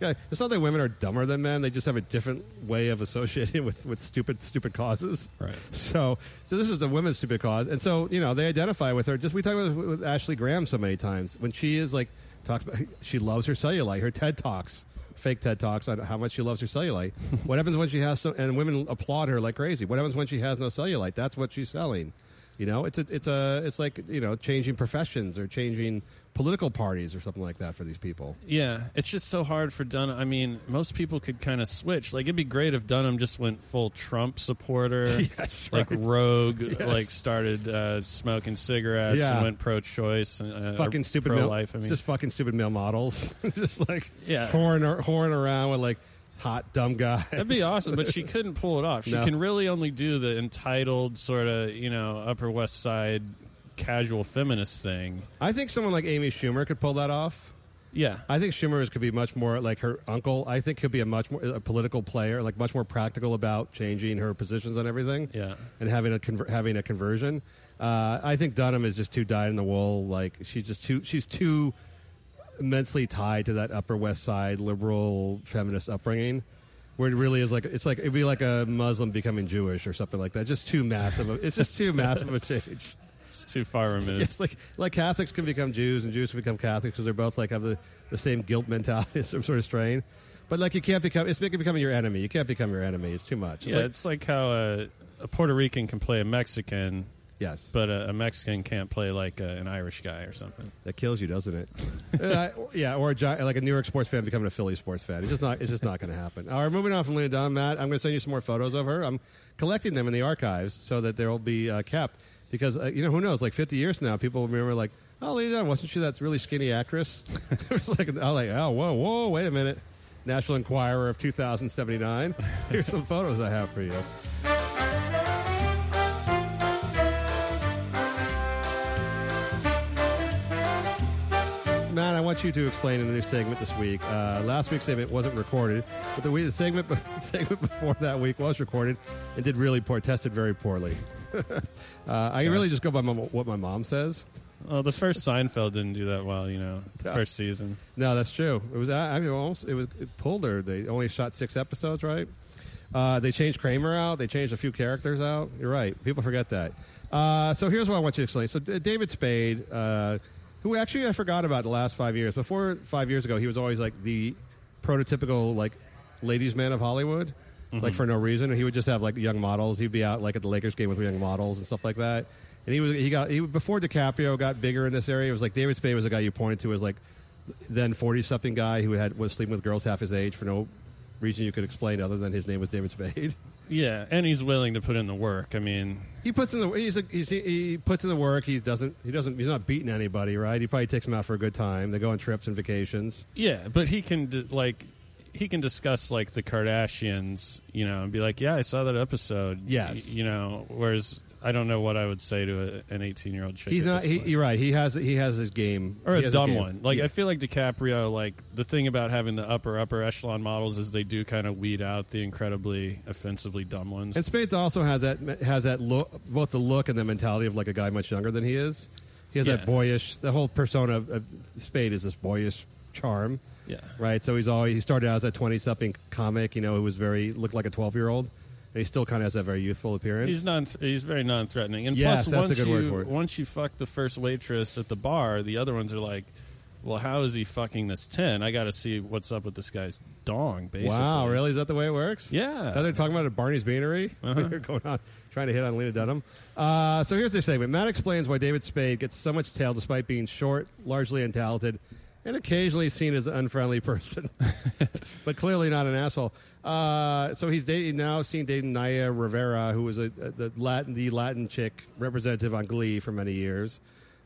Yeah, it's not that women are dumber than men; they just have a different way of associating with, with stupid stupid causes. Right. So, so this is the women's stupid cause, and so you know they identify with her. Just we talk about this with Ashley Graham so many times when she is like talks about she loves her cellulite, her TED talks, fake TED talks on how much she loves her cellulite. what happens when she has some, and women applaud her like crazy. What happens when she has no cellulite? That's what she's selling. You know, it's a, it's a, it's like you know, changing professions or changing political parties or something like that for these people. Yeah, it's just so hard for Dunham. I mean, most people could kind of switch. Like, it'd be great if Dunham just went full Trump supporter, Yes, like right. rogue, Yes. like started uh, smoking cigarettes Yeah. and went pro-choice, and, uh, fucking stupid male, pro-life. I mean, just fucking stupid male models, just like Yeah. whoring around with like hot dumb guy. That'd be awesome, but she couldn't pull it off. She No. can really only do the entitled sort of, you know, Upper West Side casual feminist thing. I think someone like Amy Schumer could pull that off. Yeah. I think Schumer could be much more like her uncle. I think could be a much more a political player, like much more practical about changing her positions on everything. Yeah. and having a conver- having a conversion. Uh, I think Dunham is just too dyed in the wool. Like she's just too she's too immensely tied to that Upper West Side liberal feminist upbringing. Where it really is like it's like it'd be like a Muslim becoming Jewish or something like that. Just too massive. Of, it's just too massive of a change. It's too far removed. It's like like Catholics can become Jews and Jews can become Catholics because they're both like have the, the same guilt mentality, some sort of strain. But like you can't become it's becoming your enemy. You can't become your enemy. It's too much. It's yeah, like- it's like how a, a Puerto Rican can play a Mexican, yes, but a, a Mexican can't play like a, an Irish guy or something. that kills you, doesn't it? uh, yeah, or a gi- like a New York sports fan becoming a Philly sports fan. It's just not. It's just not going to happen. All right, moving on from Lena Dunham, Matt. I'm going to send you some more photos of her. I'm collecting them in the archives so that they'll be uh, kept because uh, you know who knows? Like 50 years from now, people will remember like, oh, Lena Dunham wasn't she that really skinny actress? it was like, I'm like, oh, whoa, whoa, wait a minute. National Enquirer of 2079. Here's some photos I have for you. Matt, I want you to explain in the new segment this week. Uh, last week's segment wasn't recorded, but the, week, the segment segment before that week was recorded and did really poor, tested very poorly. uh, I really just go by my, what my mom says. Well, the first Seinfeld didn't do that well, you know, the Yeah. first season. No, that's true. It was I mean, almost it was it pulled her. They only shot six episodes, right? Uh, they changed Kramer out. They changed a few characters out. You're right. People forget that. Uh, so here's what I want you to explain. So D- David Spade, uh, who actually I forgot about the last five years. Before five years ago, he was always like the prototypical like ladies' man of Hollywood, like mm-hmm. for no reason. He would just have like young models. He'd be out like at the Lakers game with young models and stuff like that. And he was he got he before DiCaprio got bigger in this area. It was like David Spade was the guy you pointed to as like then forty something guy who had was sleeping with girls half his age for no reason you could explain other than his name was David Spade. Yeah, and he's willing to put in the work. I mean, He puts in the he's, a, he's he puts in the work. He doesn't he doesn't he's not beating anybody, right? He probably takes them out for a good time. They go on trips and vacations. yeah, but he can like he can discuss like the Kardashians, you know, and be like, "Yeah, I saw that episode." Yes. You know. Whereas I don't know what I would say to a, an eighteen-year-old chick. He's at not. this He, point. you're right. He has he has his game or He a has dumb game. one. Like Yeah. I feel like DiCaprio. Like the thing about having the upper upper echelon models is they do kind of weed out the incredibly offensively dumb ones. And Spades also has that has that look, both the look and the mentality of like a guy much younger than he is. He has that boyish. The whole persona of, of Spade is this boyish charm, yeah, right? So he's always he started out as a twenty something comic, you know, who was very looked like a twelve year old, he still kind of has that very youthful appearance. He's non. He's very non-threatening. And Yes, plus, that's a once good you word for it. once you fuck the first waitress at the bar, the other ones are like, "Well, how is he fucking this ten? I got to see what's up with this guy's dong." Basically, Wow, really? Is that the way it works? Yeah. Now they're talking about at Barney's Beanery. They're going on trying to hit on Lena Dunham. Uh, so here's the segment. Matt explains why David Spade gets so much tail despite being short, largely untalented, and occasionally seen as an unfriendly person, but clearly not an asshole. Uh, so he's dating now, seen dating Naya Rivera, who was a, a the Latin the Latin chick representative on Glee for many years.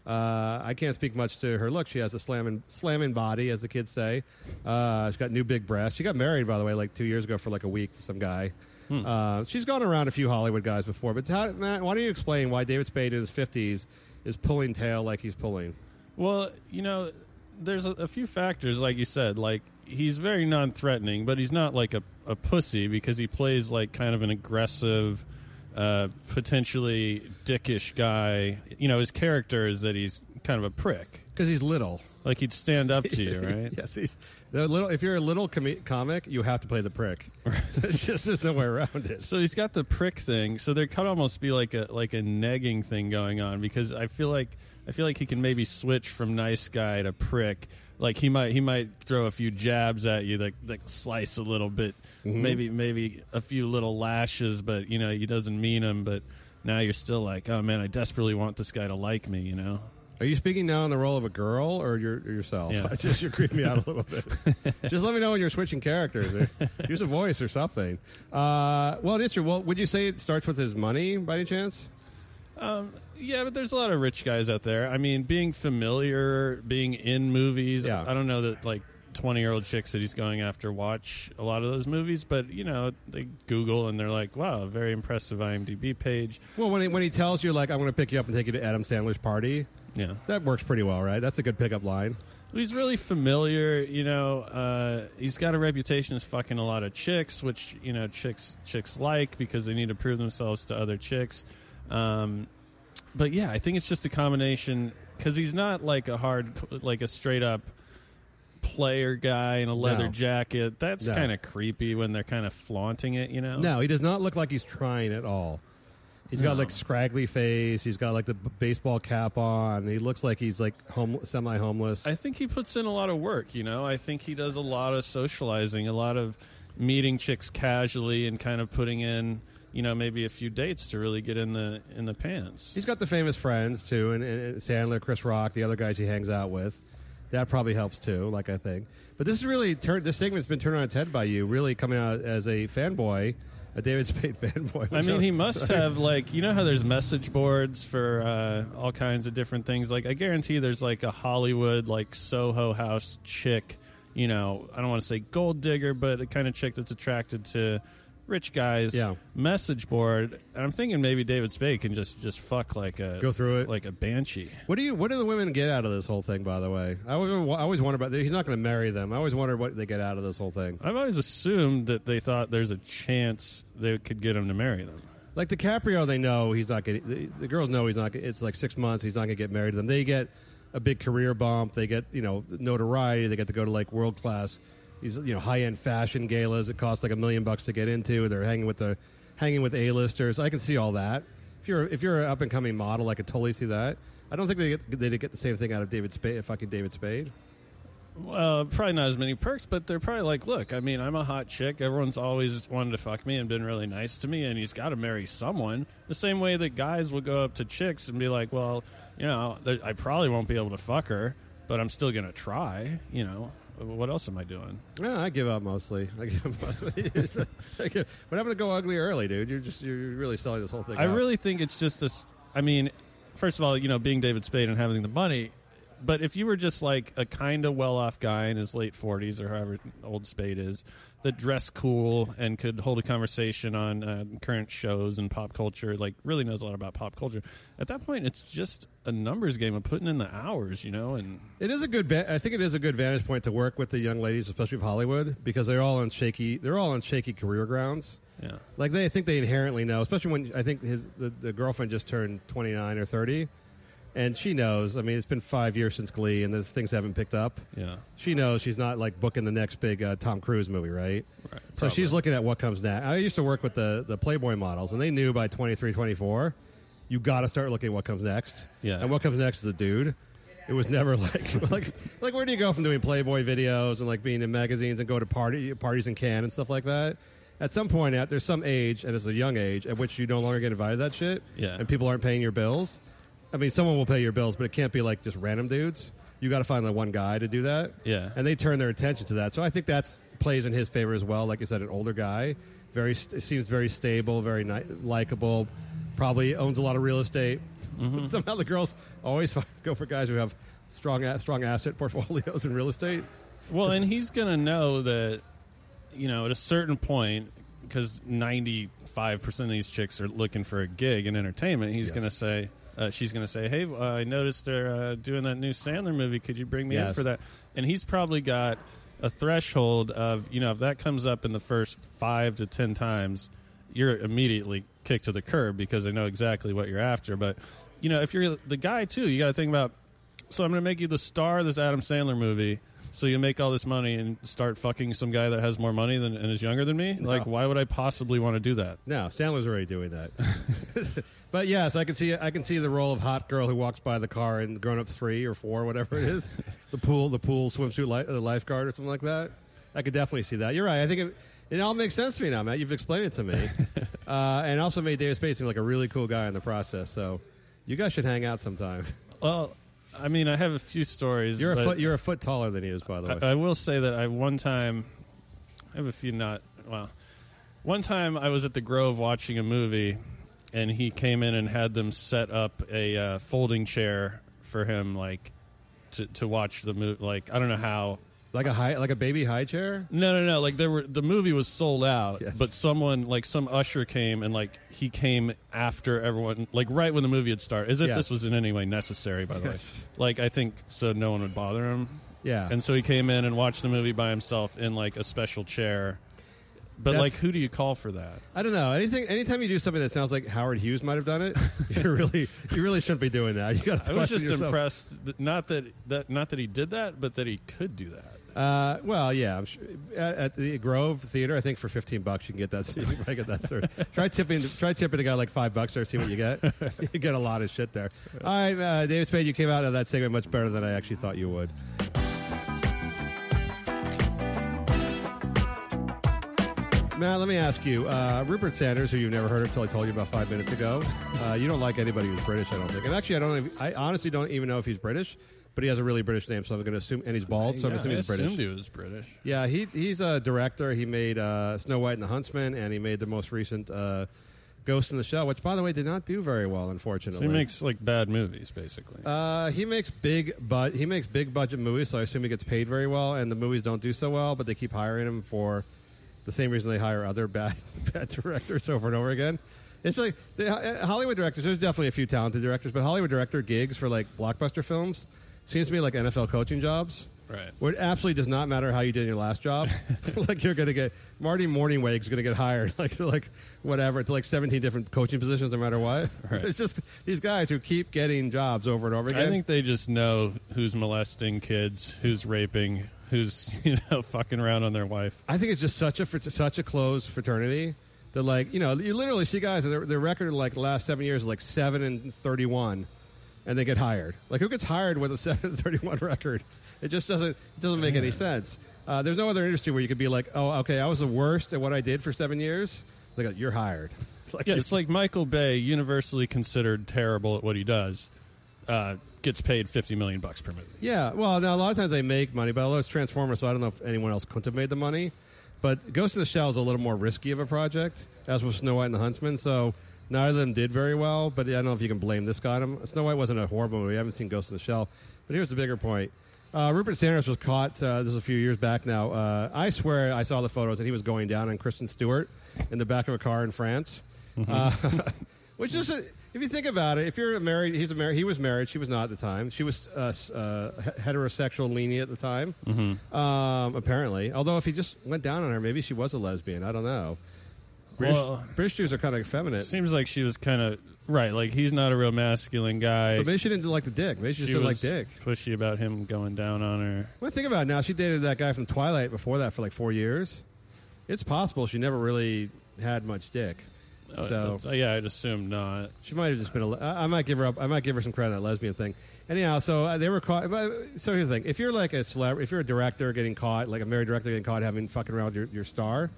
Uh, I can't speak much to her look. She has a slamming, slamming body, as the kids say. Uh, she's got new big breasts. She got married, by the way, like two years ago for like a week to some guy. Uh, she's gone around a few Hollywood guys before. But how, Matt, why don't you explain why David Spade in his fifties is pulling tail like he's pulling? Well, you know, there's a, a few factors, like you said. Like he's very non-threatening, but he's not like a, a pussy because he plays like kind of an aggressive, uh, potentially dickish guy. You know, his character is that he's kind of a prick. because he's little. Like he'd stand up to you, right? yes, he's the little. If you're a little com- comic, you have to play the prick. it's just there's no way around it. So he's got the prick thing. So there could almost be like a like a negging thing going on because I feel like I feel like he can maybe switch from nice guy to prick. Like he might he might throw a few jabs at you that that slice a little bit, maybe maybe a few little lashes, but you know he doesn't mean them. But now you're still like, oh man, I desperately want this guy to like me. You know. Are you speaking now in the role of a girl or your, yourself? Yeah. Just you're creeping me out a little bit. just let me know when you're switching characters. Use a voice or something. Uh, well, it's true. Well, would you say it starts with his money by any chance? Um, yeah, but there's a lot of rich guys out there. I mean, being familiar, being in movies. Yeah. I don't know that like 20 year old chicks that he's going after watch a lot of those movies, but you know, they Google and they're like, wow, very impressive IMDb page. Well, when he, when he tells you like I'm going to pick you up and take you to Adam Sandler's party, Yeah. that works pretty well, right? That's a good pickup line. He's really familiar, you know. Uh, he's got a reputation as fucking a lot of chicks, which you know chicks chicks like because they need to prove themselves to other chicks. Um, but yeah, I think it's just a combination because he's not like a hard, like a straight up player guy in a leather No. jacket. That's No. kind of creepy when they're kind of flaunting it, you know. No, he does not look like he's trying at all. He's got No. like scraggly face. He's got like the b- baseball cap on. He looks like he's like home, semi homeless. I think he puts in a lot of work, you know. I think he does a lot of socializing, a lot of meeting chicks casually and kind of putting in, you know, maybe a few dates to really get in the in the pants. He's got the famous friends too, and, and Sandler, Chris Rock, the other guys he hangs out with. That probably helps too. Like I think, but this is really turned. This segment's been turned on its head by you, really coming out as a fanboy, a David Spade fanboy. I mean, he must have like you know how there's message boards for uh, all kinds of different things. Like I guarantee there's like a Hollywood like Soho House chick. You know, I don't want to say gold digger, but a kind of chick that's attracted to rich guys. Yeah. Message board, and I'm thinking maybe David Spade can just just fuck like a Go through it. like a banshee. What do you? What do the women get out of this whole thing? By the way, I always, I always wonder about. He's not going to marry them. I always wonder what they get out of this whole thing. I've always assumed that they thought there's a chance they could get him to marry them. Like DiCaprio, they know he's not getting. The, the girls know he's not. It's like six months. He's not going to get married to them. They get a big career bump. They get you know notoriety. They get to go to like world class, these you know high end fashion galas. It costs like a million bucks to get into. They're hanging with the hanging with a listers. I can see all that. If you're if you're an up and coming model, I could totally see that. I don't think they get, they get the same thing out of David Spade, fucking David Spade. Well, probably not as many perks, but they're probably like, look, I mean, I'm a hot chick. Everyone's always wanted to fuck me and been really nice to me, and he's got to marry someone. The same way that guys will go up to chicks and be like, well, you know, I probably won't be able to fuck her, but I'm still going to try. You know, what else am I doing? Yeah, I give up mostly. I give up mostly. It's, I give- but I'm going to go ugly early, dude. You're just you're really selling this whole thing. I out. really think it's just a. I mean, first of all, you know, being David Spade and having the money. But if you were just like a kind of well off guy in his late 40s or however old Spade is, that dressed cool and could hold a conversation on uh, current shows and pop culture, like really knows a lot about pop culture, at that point, it's just a numbers game of putting in the hours, you know? And It is a good. I think it is a good vantage point to work with the young ladies, especially of Hollywood, because they're all on shaky. They're all on shaky career grounds. yeah. Like they I think they inherently know, especially when I think his the, the girlfriend just turned 29 or 30, and she knows. I mean, it's been five years since Glee, and those things haven't picked up. Yeah. She knows she's not like booking the next big uh, Tom Cruise movie, right? Right. So she's looking at what comes next. I used to work with the, the Playboy models, and they knew by 23, 24, you got to start looking at what comes next. Yeah. And what comes next is a dude. It was never like like like where do you go from doing Playboy videos and like being in magazines and go to party parties in Cannes and stuff like that? At some point, at there's some age, and it's a young age, at which you no longer get invited to that shit. Yeah. And people aren't paying your bills. I mean, someone will pay your bills, but it can't be like just random dudes. You got to find like one guy to do that. Yeah. And they turn their attention to that. So I think that's plays in his favor as well. Like you said, an older guy, very st- seems very stable, very ni- likable. Probably owns a lot of real estate. Mm-hmm. Somehow the girls always fi- go for guys who have strong strong asset portfolios in real estate. Well, and he's going to know that, you know, at a certain point, because 95% of these chicks are looking for a gig in entertainment, he's Yes. going to say, uh, she's going to say, "Hey, uh, I noticed they're uh, doing that new Sandler movie. Could you bring me in Yes. for that?" And he's probably got a threshold of you know if that comes up in the first five to ten times, you're immediately kicked to the curb because they know exactly what you're after. But you know if you're the guy too, you got to think about. So I'm going to make you the star of this Adam Sandler movie. So you make all this money and start fucking some guy that has more money than and is younger than me. Like, why would I possibly want to do that? No, Sandler's already doing that. but yes, I can see I can see the role of hot girl who walks by the car in Grown Up three or four, whatever it is, the pool, the pool swimsuit li- uh, lifeguard or something like that. I could definitely see that. You're right. I think it, it all makes sense to me now, Matt. You've explained it to me, uh, and also made David Spade seem like a really cool guy in the process. So you guys should hang out sometime. Well, I mean, I have a few stories. You're a foot you're a foot taller than he is, by the way. I, I will say that I one time, I have a few not well. One time I was at the Grove watching a movie, and he came in and had them set up a uh, folding chair for him, like to to watch the movie. Like I don't know how. Like a high like a baby high chair. No, no, no. Like there were the movie was sold out, Yes. but someone like some usher came and like he came after everyone, like right when the movie had started, as if this was in any way necessary. By the Yes. way, like I think so no one would bother him. Yeah, And so he came in and watched the movie by himself in like a special chair. But That's- like, who do you call for that? I don't know. Anything, anytime you do something that sounds like Howard Hughes might have done it, you really, you really shouldn't be doing that. You got I was just impressed, that, not that that not that he did that, but that he could do that. Uh, well, yeah, sure, at, at the Grove Theater, I think for fifteen bucks you can get that. You get that. Sort try tipping, try tipping a guy like five bucks there, see what you get. you get a lot of shit there. All right, uh, David Spade, you came out of that segment much better than I actually thought you would. Matt, let me ask you. Uh, Rupert Sanders, who you've never heard of until I told you about five minutes ago, uh, you don't like anybody who's British, I don't think. And actually, I don't. I honestly don't even know if he's British, but he has a really British name, so I'm going to assume. And he's bald, so I'm assuming he's British. assumed he was British. Yeah, he he's a director. He made uh, Snow White and the Huntsman, and he made the most recent uh, Ghost in the Shell, which, by the way, did not do very well, So unfortunately. he makes like bad movies, basically. uh, he makes big but he makes big budget movies, so I assume he gets paid very well. And the movies don't do so well, but they keep hiring him for the same reason they hire other bad bad directors over and over again. It's like the uh, Hollywood directors. There's definitely a few talented directors, but Hollywood director gigs for like blockbuster films seems to me like NFL coaching jobs. right. Where it absolutely does not matter how you did in your last job. like you're going to get Marty Mornhinweg's going to get hired, like like whatever, to like 17 different coaching positions, no matter what. Right. It's just these guys who keep getting jobs over and over again. I think they just know who's molesting kids, who's raping, who's you know fucking around on their wife. I think it's just such a such a closed fraternity that like you know you literally see guys their, their record in like the last seven years is like seven and 31, and they get hired. Like who gets hired with a 731 record? It just doesn't it doesn't make any sense. Uh, there's no other industry where you could be like, oh, okay, I was the worst at what I did for seven years. They go, you're hired. like, Yeah, it's like Michael Bay, universally considered terrible at what he does, uh, gets paid fifty million bucks per movie. Yeah, well, now a lot of times they make money, but although it's Transformers, so I don't know if anyone else couldn't have made the money. But Ghost in the Shell is a little more risky of a project, as was Snow White and the Huntsman. So neither of them did very well. But I don't know if you can blame this guy. Snow White wasn't a horrible movie. I haven't seen Ghost in the Shell. But here's the bigger point. Uh, Rupert Sanders was caught. Uh, this is a few years back now. Uh, I swear I saw the photos, and he was going down on Kristen Stewart in the back of a car in France. Uh, which is, a, if you think about it, if you're married, he's a married. He was married. She was not at the time. She was uh, uh, heterosexual, lenient at the time. Um, apparently, although if he just went down on her, maybe she was a lesbian. I don't know. British, Well- British Jews are kind of effeminate, Seems like she was kind of right. Like he's not a real masculine guy. but maybe she didn't like the dick. Maybe she just she didn't like dick. pushy about him going down on her. Well, think about it now. She dated that guy from Twilight before that for like four years. It's possible she never really had much dick. So Uh, yeah, I'd assume not. She might have just been a. le- I might give her up. I might give her some credit on that lesbian thing. Anyhow, so uh, they were caught. but- So here's the thing: if you're like a celeb, if you're a director getting caught, like a married director getting caught having fucking around with your, your star,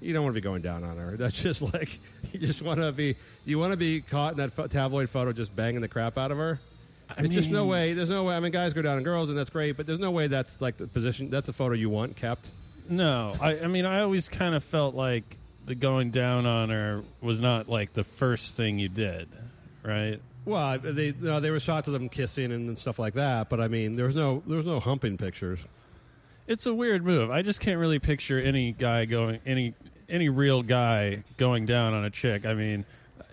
you don't want to be going down on her. That's just like you just want to be. You want to be caught in that pho- tabloid photo, just banging the crap out of her. I it's just no way. There's no way. I mean, guys go down on girls, and that's great, but there's no way that's like the position. That's the photo you want kept. No, I, I mean, I always kind of felt like the going down on her was not like the first thing you did, right? Well, they no, they were shots of them kissing and stuff like that, but I mean, there was no there was no humping pictures. It's a weird move. I just can't really picture any guy going any any real guy going down on a chick. I mean,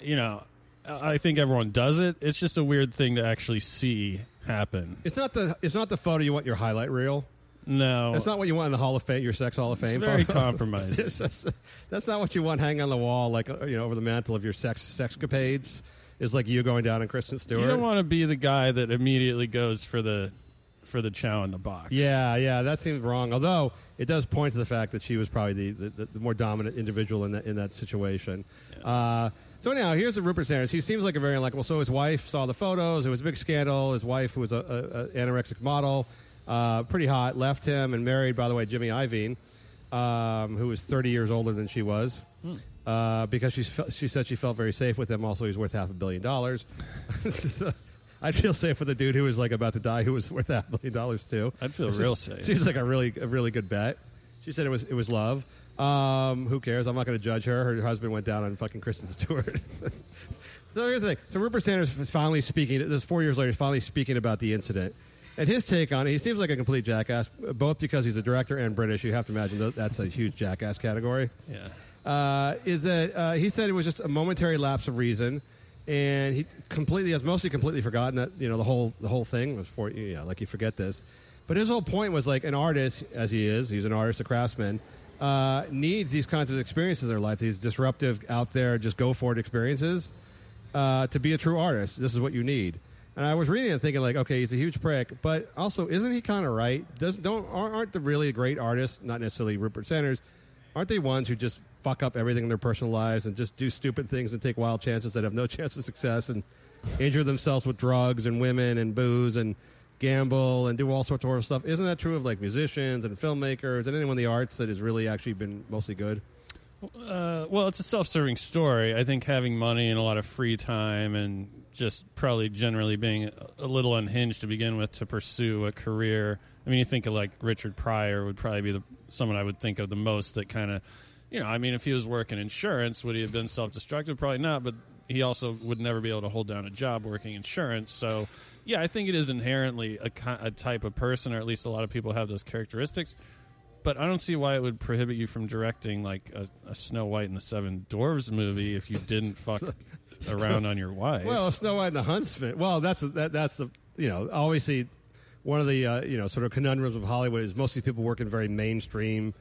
you know, I think everyone does it. It's just a weird thing to actually see happen. It's not the it's not the photo you want your highlight reel. No, That's not what you want in the Hall of Fame, your sex Hall of Fame. very. It's just- that's not what you want hanging on the wall, like uh, you know, over the mantle of your sex sexcapades. Is like you going down on Kristen Stewart. You don't want to be the guy that immediately goes for the for the chow in the box. Yeah, yeah, that seems wrong. Although it does point to the fact that she was probably the, the, the more dominant individual in that in that situation. Uh, so anyhow, here's the Rupert Sanders. He seems like a very unlikable. So his wife saw the photos. It was a big scandal. His wife, who was a, a, a anorexic model, uh, pretty hot, left him and married, by the way, Jimmy Iovine, um, who was 30 years older than she was. Uh, because she she said she felt very safe with him. Also, he's worth half a billion dollars. So I'd feel safe with the dude who was like about to die, who was worth half a billion dollars too. I'd feel It's real just- safe. Seems like a really a really good bet. She said it was it was love. Um, who cares? I'm not going to judge her. Her husband went down on fucking Kristen Stewart. so here's the thing. So Rupert Sanders is finally speaking. This four years later, he's finally speaking about the incident. And his take on it, he seems like a complete jackass, both because he's a director and British. You have to imagine that- that's a huge jackass category yeah. uh, is that uh, he said it was just a momentary lapse of reason, and he completely has mostly completely forgotten that you know the whole the whole thing was for you know like you forget this, but his whole point was like an artist as he is, he's an artist, a craftsman, uh, needs these kinds of experiences in their life, these disruptive, out there, just go for it experiences, uh, to be a true artist. This is what you need. And I was reading and thinking, like, okay, he's a huge prick, but also, isn't he kind of right? Does don't aren't aren't the really great artists, not necessarily Rupert Sanders, aren't they ones who just fuck up everything in their personal lives and just do stupid things and take wild chances that have no chance of success and injure themselves with drugs and women and booze and gamble and do all sorts of horrible stuff? Isn't that true of like musicians and filmmakers and anyone in the arts that has really actually been mostly good? Uh, well, it's a self-serving story. I think having money and a lot of free time and just probably generally being a- little unhinged to begin with to pursue a career. I mean, you think of like Richard Pryor would probably be the someone I would think of the most that kind of, you know, I mean, if he was working insurance, would he have been self-destructive? Probably not, but he also would never be able to hold down a job working insurance. So, yeah, I think it is inherently a, a type of person, or at least a lot of people have those characteristics but I don't see why it would prohibit you from directing like a, a Snow White and the Seven Dwarves movie if you didn't fuck around on your wife. Well, Snow White and the Huntsman. Well, that's that, that's the you know obviously one of the uh, you know sort of conundrums of Hollywood is most of these people work in very mainstream,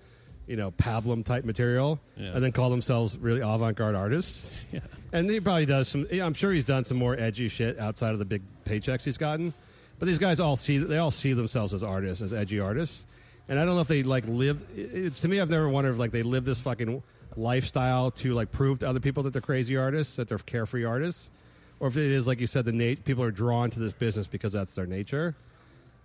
you know, pablum type material, Yeah. and then call themselves really avant garde artists. yeah. And he probably does some. yeah, I'm sure he's done some more edgy shit outside of the big paychecks he's gotten. But these guys all see they all see themselves as artists, as edgy artists. And I don't know if they like live. It- to me, I've never wondered if like they live this fucking lifestyle to like prove to other people that they're crazy artists, that they're carefree artists, or if it is like you said, the nat- people are drawn to this business because that's their nature.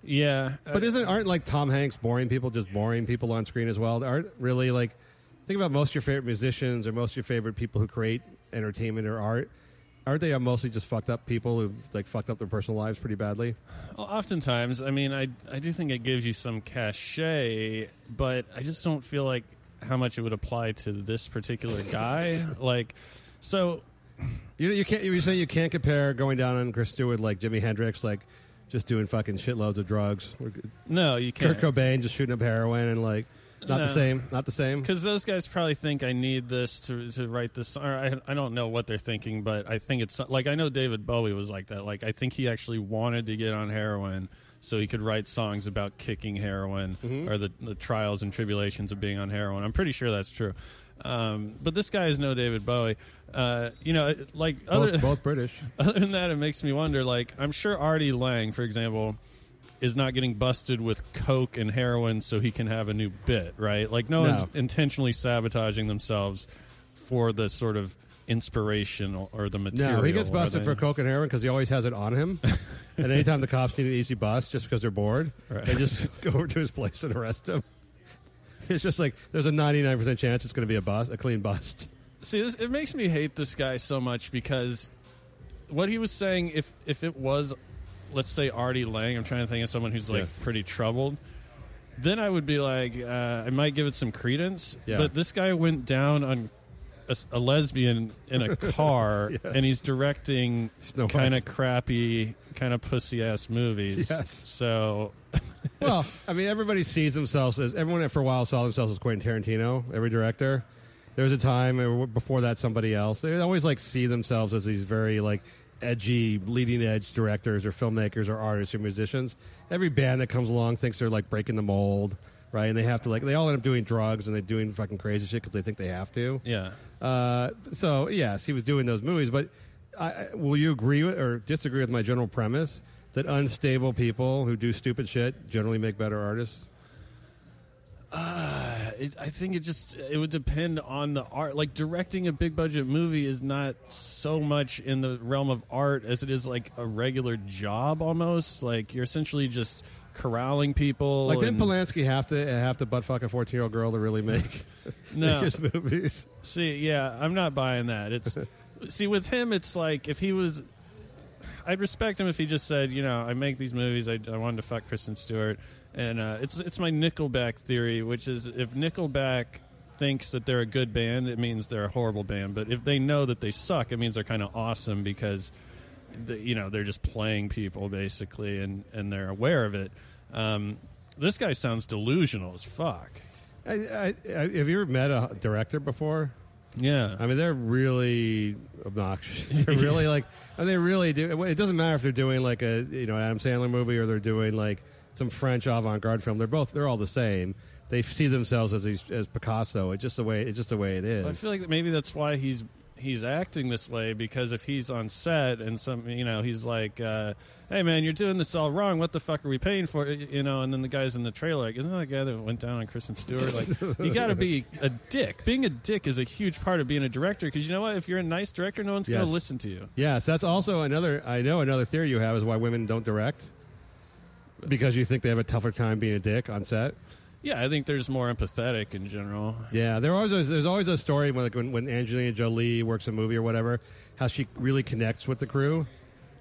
Yeah. But isn't aren't like Tom Hanks boring people just boring people on screen as well? Aren't really like think about most of your favorite musicians or most of your favorite people who create entertainment or art. Aren't they mostly just fucked up people who like fucked up their personal lives pretty badly? Well, oftentimes, I mean, I I do think it gives you some cachet, but I just don't feel like how much it would apply to this particular guy. like, so You you can't you say you can't compare going down on Chris Stewart like Jimi Hendrix like just doing fucking shitloads of drugs. No, you can't. Kurt Cobain just shooting up heroin and like not the same, not the same. Because those guys probably think I need this to to write this. Or I I don't know what they're thinking, but I think it's like I know David Bowie was like that. Like I think he actually wanted to get on heroin so he could write songs about kicking heroin mm-hmm. or the the trials and tribulations of being on heroin. I'm pretty sure that's true. Um, but this guy is no David Bowie. Uh, you know, like other Both, both British. other than that, it makes me wonder. Like, I'm sure Artie Lange, for example, is not getting busted with coke and heroin so he can have a new bit, right? Like, no, No. one's intentionally sabotaging themselves for the sort of inspiration or, the material. No, he gets busted for coke and heroin because he always has it on him. and anytime the cops need an easy bust, just because they're bored, Right. they just go over to his place and arrest him. It's just like there's a 99% chance it's going to be a bust, a clean bust. See, this, it makes me hate this guy so much because what he was saying, if if it was, let's say Artie Lange, I'm trying to think of someone who's like Yeah. pretty troubled. Then I would be like, uh, I might give it some credence. Yeah. But this guy went down on a lesbian in a car, Yes. and he's directing kind of crappy, kind of pussy ass movies. Yes. So well, I mean, everybody sees themselves as everyone for a while saw themselves as Quentin Tarantino. Every director, There was a time before that somebody else. They always like see themselves as these very like edgy, leading edge directors or filmmakers or artists or musicians. Every band that comes along thinks they're like breaking the mold, right? And they have to like they all end up doing drugs and they're doing fucking crazy shit because they think they have to. Yeah. Uh, so yes, he was doing those movies, but I, I- will you agree with, or disagree with my general premise that unstable people who do stupid shit generally make better artists? Uh, it, I think it just it would depend on the art. Like directing a big budget movie is not so much in the realm of art as it is like a regular job almost. Like you're essentially just corralling people. Like didn't and- Polanski have to have to butt fuck a fourteen year old girl to really make, No. make his movies? See, yeah, I'm not buying that. It's see with him, it's like if he was, I'd respect him if he just said, you know, I make these movies. I, I wanted to fuck Kristen Stewart, and uh, it's it's my Nickelback theory, which is if Nickelback thinks that they're a good band, it means they're a horrible band. But if they know that they suck, it means they're kind of awesome because, the, you know, they're just playing people basically, and and they're aware of it. Um, this guy sounds delusional as fuck. I, I, I, have you ever met a director before? Yeah, I mean, they're really obnoxious. They're really like, and they really do. It doesn't matter if they're doing like a you know Adam Sandler movie or they're doing like some French avant-garde film. They're both they're all the same. They see themselves as these, as Picasso. It's just the way it's just the way it is. I feel like maybe that's why he's he's acting this way because if he's on set and some you know he's like, uh, "Hey man, you're doing this all wrong. What the fuck are we paying for?" You know, and then the guys in the trailer like, "Isn't that the guy that went down on Kristen Stewart?" Like, you got to be a dick. Being a dick is a huge part of being a director because you know what? If you're a nice director, no one's gonna listen to you. Yes, that's also another. I know another theory you have is why women don't direct because you think they have a tougher time being a dick on set. Yeah, I think there's more empathetic in general. Yeah, there always there's always a story when like when, when Angelina Jolie works a movie or whatever, how she really connects with the crew.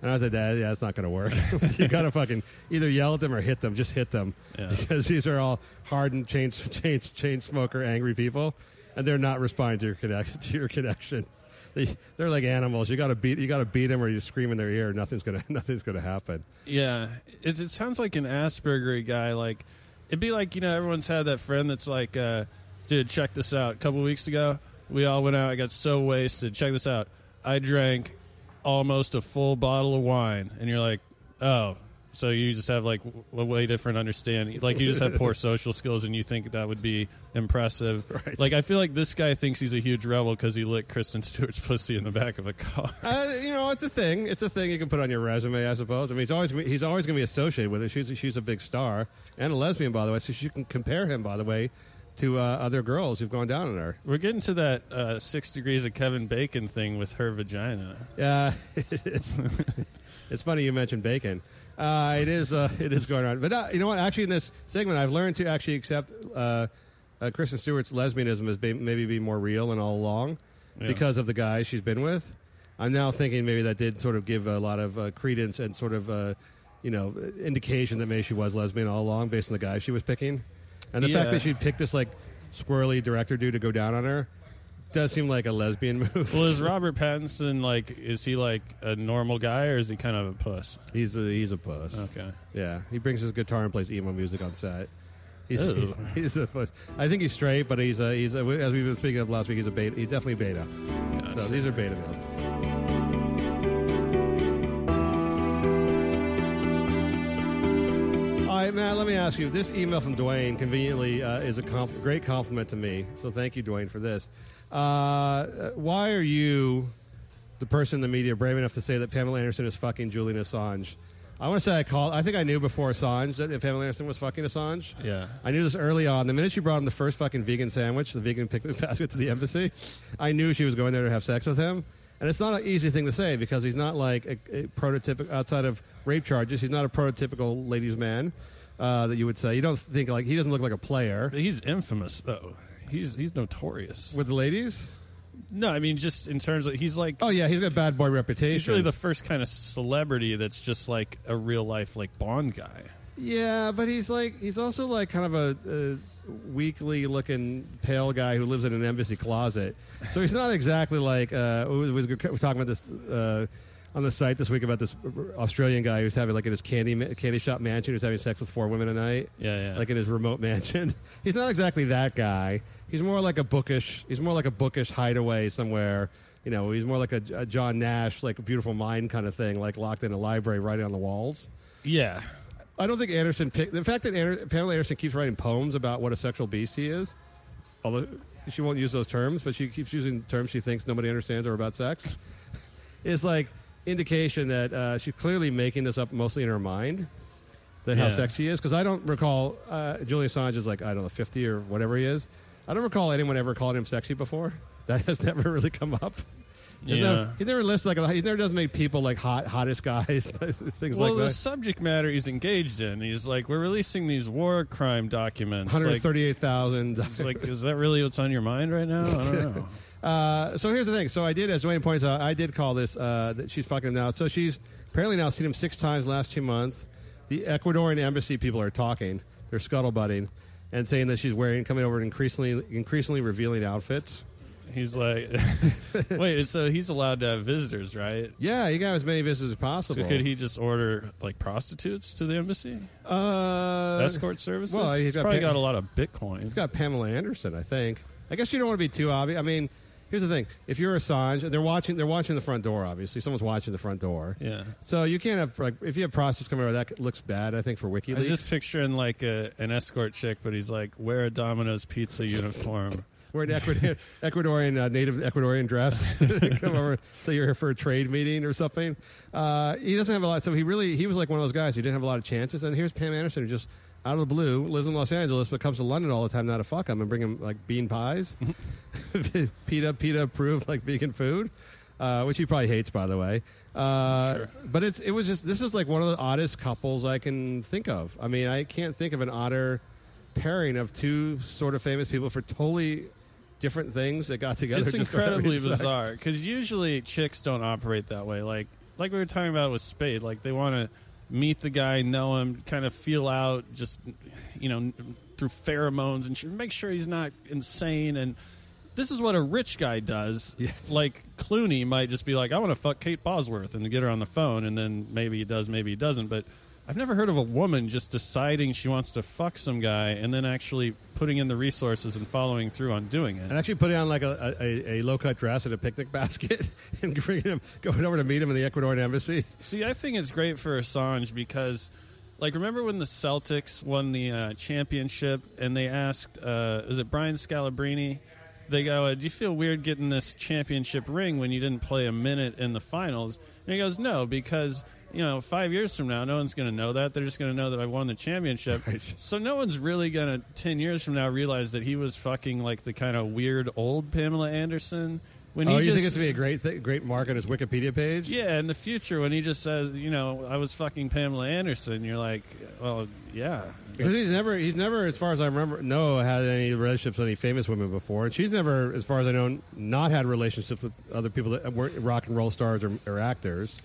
And I was like, "That yeah, that's not going to work. you got to fucking either yell at them or hit them. Just hit them Yeah. because these are all hardened chain chain chain smoker angry people, and they're not responding to your connection. To your connection, they they're like animals. You got to beat you got to beat them or you scream in their ear. Nothing's gonna nothing's gonna happen. Yeah, it, it sounds like an Asperger guy. Like it'd be like you know everyone's had that friend that's like, uh, dude, check this out. A couple weeks ago, we all went out. I got so wasted. Check this out. I drank almost a full bottle of wine, and you're like, oh. So you just have like a way different understanding. Like you just have poor social skills, and you think that would be impressive. Right. Like I feel like this guy thinks he's a huge rebel because he licked Kristen Stewart's pussy in the back of a car. Uh, you know, it's a thing. It's a thing you can put on your resume, I suppose. I mean, he's always he's always going to be associated with it. She's she's a big star and a lesbian, by the way. So you can compare him, by the way, to uh, other girls who've gone down on her. We're getting to that uh, six degrees of Kevin Bacon thing with her vagina. Yeah, it's, it's funny you mentioned bacon. Uh, it is uh, it is going on, but uh, you know what? Actually, in this segment, I've learned to actually accept uh, uh, Kristen Stewart's lesbianism as be, maybe be more real and all along Yeah. because of the guys she's been with. I'm now thinking maybe that did sort of give a lot of uh, credence and sort of uh, you know indication that maybe she was lesbian all along based on the guys she was picking, and the fact that she picked this like squirrely director dude to go down on her does seem like a lesbian move. Well, is Robert Pattinson like? Is he like a normal guy, or is he kind of a puss? He's a he's a puss. Okay. Yeah, he brings his guitar and plays emo music on set. He's, Ew. he's, he's a puss. I think he's straight, but he's a, he's a, as we've been speaking of last week. He's a beta. He's definitely beta. So these are beta males. All right, Matt. Let me ask you. This email from Dwayne conveniently uh, is a conf- great compliment to me. So thank you, Dwayne, for this. Uh, why are you the person in the media brave enough to say that Pamela Anderson is fucking Julian Assange. I want to say I called. I think I knew before Assange that if Pamela Anderson was fucking Assange. Yeah. I knew this early on. The minute she brought him the first fucking vegan sandwich, the vegan picnic basket to the embassy, I knew she was going there to have sex with him. And it's not an easy thing to say because he's not like a, a prototypical outside of rape charges. He's not a prototypical ladies' man uh, that you would say. You don't think like he doesn't look like a player he's infamous though. He's he's notorious. with the ladies. No, I mean just in terms of he's like Oh yeah, he's got a bad boy reputation. he's really the first kind of celebrity that's just like a real life like Bond guy. Yeah, but he's like he's also like kind of a, a weakly looking pale guy who lives in an embassy closet. So he's not exactly like uh, we we were talking about this uh, on the site this week about this Australian guy who's having like in his candy candy shop mansion who's having sex with four women a night. Yeah, yeah. Like in his remote mansion. He's not exactly that guy. He's more like a bookish. He's more like a bookish hideaway somewhere. You know, he's more like a, a John Nash, like a beautiful mind kind of thing, like locked in a library, writing on the walls. yeah. I don't think Anderson picked the fact that Ander, Pamela Anderson keeps writing poems about what a sexual beast he is. Although she won't use those terms, but she keeps using terms she thinks nobody understands or about sex. is like indication that uh, she's clearly making this up mostly in her mind. That how Yeah. sexy he is because I don't recall uh, Julian Assange is like I don't know fifty or whatever he is. I don't recall anyone ever calling him sexy before. That has never really come up. There's Yeah. no- he never lists like he never does make people like hot hottest guys things well, like the that. subject matter he's engaged in, he's like, we're releasing these war crime documents. Hundred Like, thirty-eight thousand. it's like, is that really what's on your mind right now? I don't know. Uh, so here's the thing. So I did, as Dwayne points out, I did call this uh, that she's fucking him now. So she's apparently now seen him six times last two months. The Ecuadorian embassy people are talking. They're scuttlebutting and saying that she's wearing, coming over in increasingly, increasingly revealing outfits. He's like, wait, so he's allowed to have visitors, right? Yeah, you got as many visitors as possible. So could he just order like prostitutes to the embassy? Uh, Escort services? well, he's he's got probably pa- got a lot of Bitcoin. He's got Pamela Anderson, I think. I guess you don't want to be too obvious. I mean, here's the thing: if you're Assange, they're watching. They're watching the front door. Obviously, someone's watching the front door. yeah. So you can't have like if you have prostitutes coming over, that looks bad. I think for WikiLeaks. I was just picturing like a, an escort chick, but he's like, wear a Domino's pizza uniform. Wear an Ecuador, Ecuadorian uh, native Ecuadorian dress, come over, say you're here for a trade meeting or something. Uh, he doesn't have a lot, so he really he was like one of those guys who didn't have a lot of chances. And here's Pam Anderson, who just out of the blue lives in Los Angeles, but comes to London all the time now to fuck him and bring him like bean pies, PETA PETA approved like vegan food. Uh, which he probably hates, by the way. Uh, Sure. But it's it was just this is like one of the oddest couples I can think of. I mean, I can't think of an odder pairing of two sort of famous people for totally different things that got together. it's just for having incredibly sex. bizarre because usually chicks don't operate that way. Like like we were talking about with Spade, like they want to meet the guy, know him, kind of feel out, just you know, through pheromones and make sure he's not insane. And this is what a rich guy does. Yes. Like Clooney might just be like, I want to fuck Kate Bosworth and get her on the phone, and then maybe he does, maybe he doesn't, but. I've never heard of a woman just deciding she wants to fuck some guy and then actually putting in the resources and following through on doing it. And actually putting on like a, a, a low cut dress and a picnic basket and bringing him going over to meet him in the Ecuadorian embassy. See, I think it's great for Assange because, like, remember when the Celtics won the uh, championship and they asked, uh, is it Brian Scalabrine? They go, uh, "Do you feel weird getting this championship ring when you didn't play a minute in the finals?" And he goes, "No, because." You know, five years from now, no one's going to know that. They're just going to know that I won the championship. Right. So no one's really going to, 10 years from now, realize that he was fucking like the kind of weird old Pamela Anderson. When oh, he you just, think it's gonna be a great th- great mark on his Wikipedia page? yeah, in the future, when he just says, you know, I was fucking Pamela Anderson, you're like, well, yeah. Because he's never, he's never, as far as I remember, no had any relationships with any famous women before, and she's never, as far as I know, not had relationships with other people that weren't rock and roll stars or, or actors.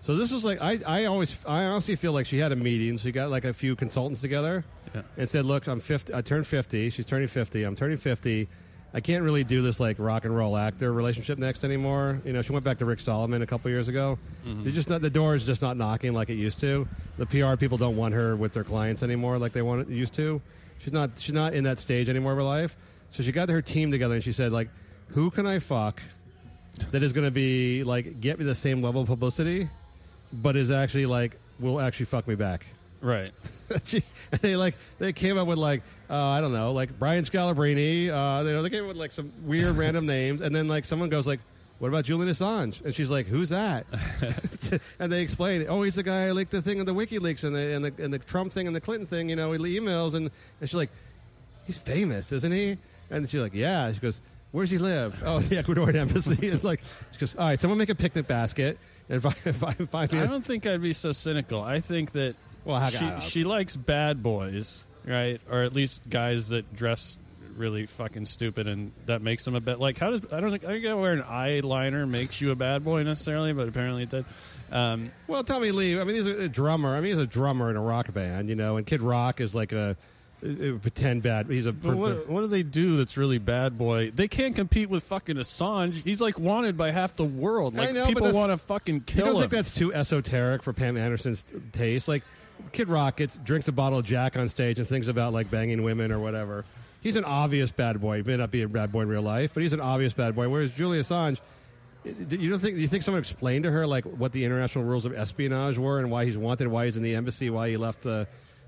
So this was like, I, I always, I honestly feel like she had a meeting. She got like a few consultants together Yeah. and said, "Look, I'm 50. I turned 50. She's turning 50. I'm turning 50. I can't really do this like rock and roll actor relationship next anymore. You know, she went back to Rick Salomon a couple years ago. Mm-hmm. They just not, the door is just not knocking like it used to. The PR people don't want her with their clients anymore like they want used to. She's not she's not in that stage anymore of her life. So she got her team together and she said like, "Who can I fuck that is going to be like get me the same level of publicity, but is actually like will actually fuck me back." Right. They like they came up with like uh, I don't know like Brian Scalabrine. Uh, you know they came up with like some weird random names, and then like someone goes like, "What about Julian Assange?" And she's like, "Who's that?" and they explain, "Oh, he's the guy who leaked the thing of the WikiLeaks and the and the, and the Trump thing and the Clinton thing. You know, he emails and and she's like, "He's famous, isn't he?" And she's like, "Yeah." She goes, "Where does he live?" Oh, the Ecuadorian embassy. and like she goes, "All right, someone make a picnic basket." If I, if I find me, I don't think I'd be so cynical. I think that well, how she, she likes bad boys, right? Or at least guys that dress really fucking stupid and that makes them a bit like how does I don't think I don't wear an eyeliner makes you a bad boy necessarily, but apparently it did. Um, Well, Tommy Lee. I mean, he's a, drummer. I mean, he's a drummer in a rock band, you know. And Kid Rock is like a pretend bad. He's a. But what, what do they do that's really bad boy? They can't compete with fucking Assange. He's like wanted by half the world. I Like know, people want to fucking kill you don't him. think that's too esoteric for Pam Anderson's taste? Like, Kid Rock gets drinks a bottle of Jack on stage and thinks about like banging women or whatever. He's an obvious bad boy. He may not be a bad boy in real life, but he's an obvious bad boy. Whereas Julian Assange, do you don't think? You think someone explained to her like what the international rules of espionage were and why he's wanted, why he's in the embassy, why he left uh,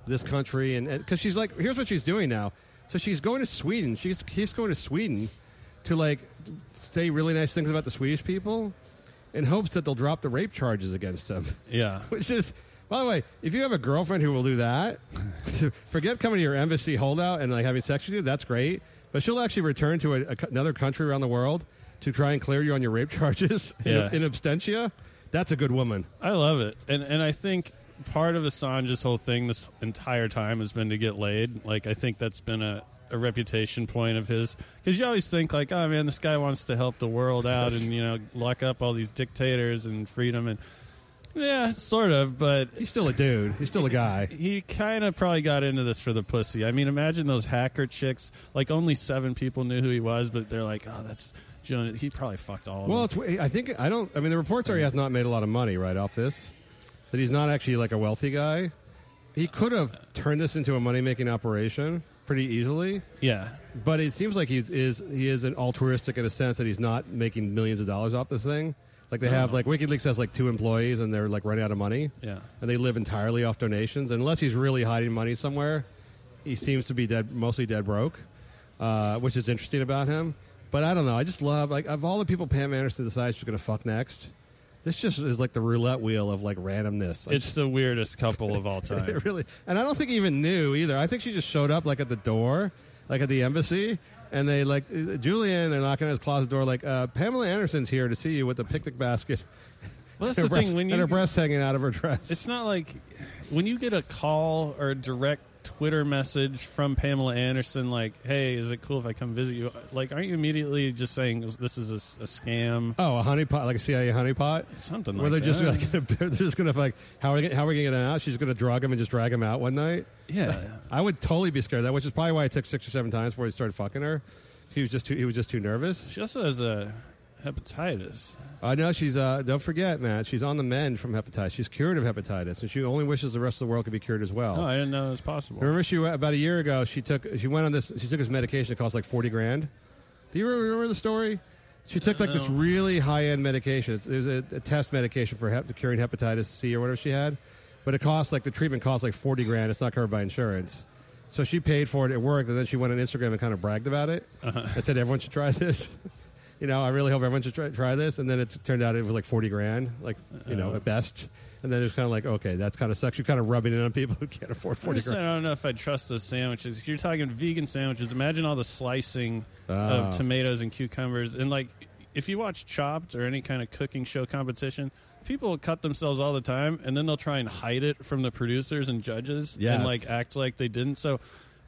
this country, and because she's like, here's what she's doing now. So she's going to Sweden. She keeps going to Sweden to like say really nice things about the Swedish people in hopes that they'll drop the rape charges against him. yeah. Which is, by the way, if you have a girlfriend who will do that, forget coming to your embassy holdout and like having sex with you. That's great, but she'll actually return to a, a, another country around the world to try and clear you on your rape charges Yeah. in, in absentia. That's a good woman. I love it, and and I think part of Assange's whole thing this entire time has been to get laid. Like I think that's been a, a reputation point of his because you always think like, oh man, this guy wants to help the world out and you know lock up all these dictators and freedom and yeah, sort of, but. He's still a dude. He's still a guy. He kind of probably got into this for the pussy. I mean, imagine those hacker chicks. Like, only seven people knew who he was, but they're like, "Oh, that's Jonas." He probably fucked all of Well, them. it's, I think I don't. I mean, the reports are he has not made a lot of money right off this. That he's not actually like a wealthy guy. He could have turned this into a money making operation pretty easily. Yeah, But it seems like he's is he is an altruistic in a sense that he's not making millions of dollars off this thing. Like they have like WikiLeaks has like two employees and they're like running out of money. Yeah. And they live entirely off donations. And unless he's really hiding money somewhere, he seems to be dead mostly dead broke. Uh, which is interesting about him. But I don't know. I just love like of all the people Pam Anderson decides she's gonna fuck next. This just is like the roulette wheel of like randomness. I it's the weirdest couple of all time. it really, and I don't think he even knew either. I think she just showed up like at the door, like at the embassy, and they like uh, Julian. They're knocking at his closet door, like uh, Pamela Anderson's here to see you with a picnic basket. Well, that's and the her breast, thing when you, and her breast hanging out of her dress. It's not like when you get a call or a direct Twitter message from Pamela Anderson, like, "Hey, is it cool if I come visit you?" Like, aren't you immediately just saying this is a scam? oh, a honeypot, like a CIA honeypot. Something Where like they're just like, they're just gonna like, how are we, how are we gonna get him out? She's gonna drug him and just drag him out one night. yeah, I would totally be scared of that, which is probably why it took six or seven times before he started fucking her. He was just too, he was just too nervous. she also has a hepatitis. I know she's. Uh, don't forget, Matt. She's on the mend from hepatitis. She's cured of hepatitis, and she only wishes the rest of the world could be cured as well. Oh, I didn't know it was possible. Remember, she about a year ago. She took. She went on this. She took this medication. It cost like forty grand. Do you remember the story? She took like this really high end medication. It's, it was a, a test medication for hep, curing hepatitis C or whatever she had, but it cost like the treatment cost like forty grand. It's not covered by insurance. So she paid for it. It worked, and then she went on Instagram and kind of bragged about it and said everyone should try this. you know, I really hope everyone should try, try this. And then it turned out it was like forty grand, like you know, uh-huh. at best. And then it was kind of like, okay, that's kind of sucks. You're kind of rubbing it on people who can't afford I forty just- I grand. don't know if I'd trust those sandwiches. If you're talking vegan sandwiches, imagine all the slicing Oh. of ah. tomatoes and cucumbers. And, like, if you watch Chopped or any kind of cooking show competition, people will cut themselves all the time and then they'll try and hide it from the producers and judges Yes. and, like, act like they didn't. So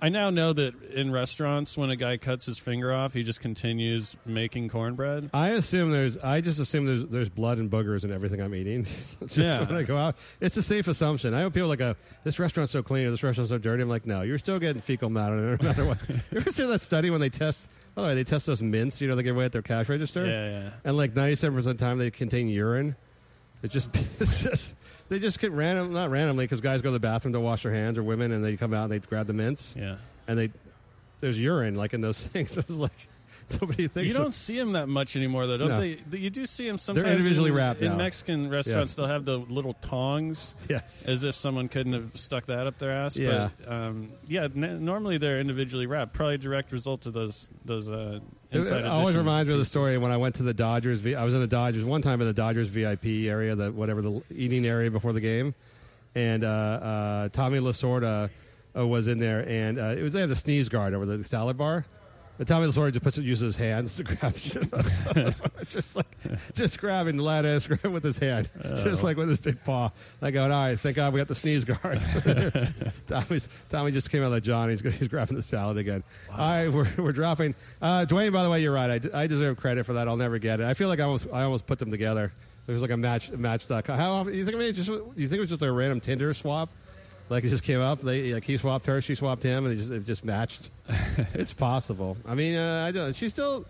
I now know that in restaurants, when a guy cuts his finger off, he just continues making cornbread. I assume there's. I just assume there's there's blood and boogers in everything I'm eating. It's just Yeah. when I go out, it's a safe assumption. I hope people are like, a, "This restaurant's so clean or this restaurant's so dirty." I'm like, no, you're still getting fecal matter no matter what. you ever see that study when they test? By the way, they test those mints. You know, they give away at their cash register. Yeah, yeah. And like 97 percent of the time, they contain urine. It just, it's just they just get random, not randomly, because guys go to the bathroom to wash their hands, or women, and they come out and they grab the mints, Yeah. and they there's urine like in those things. It was like nobody thinks. You don't see them that much anymore, though, don't No. they? You do see them sometimes. They're individually in, wrapped in now. Mexican restaurants. Yes. They'll have the little tongs, Yes. as if someone couldn't have stuck that up their ass. Yeah. but, um, yeah. N- normally they're individually wrapped. Probably a direct result of those those uh, It, it always reminds me of the story when I went to the Dodgers. I was in the Dodgers one time in the Dodgers VIP area, the whatever the eating area before the game, and uh, uh, Tommy Lasorda uh, was in there, and uh, it was they had the sneeze guard over the salad bar. And Tommy Lasorda just puts it, uses his hands to grab shit. out of the salad bar. just like just grabbing the lettuce with his hand, just like with his big paw. Like going, all right, thank God we got the sneeze guard. Tommy's, Tommy just came out like John. He's, he's grabbing the salad again. All right, we're, we're dropping. Uh, Dwayne, by the way, you're right. I, I deserve credit for that. I'll never get it. I feel like I almost I almost put them together. It was like a match match.com. How often you think? I mean, just you think it was just a random Tinder swap? Like it just came up. They like he swapped her, she swapped him, and it just, it just matched. it's possible. I mean, uh, I don't. She still,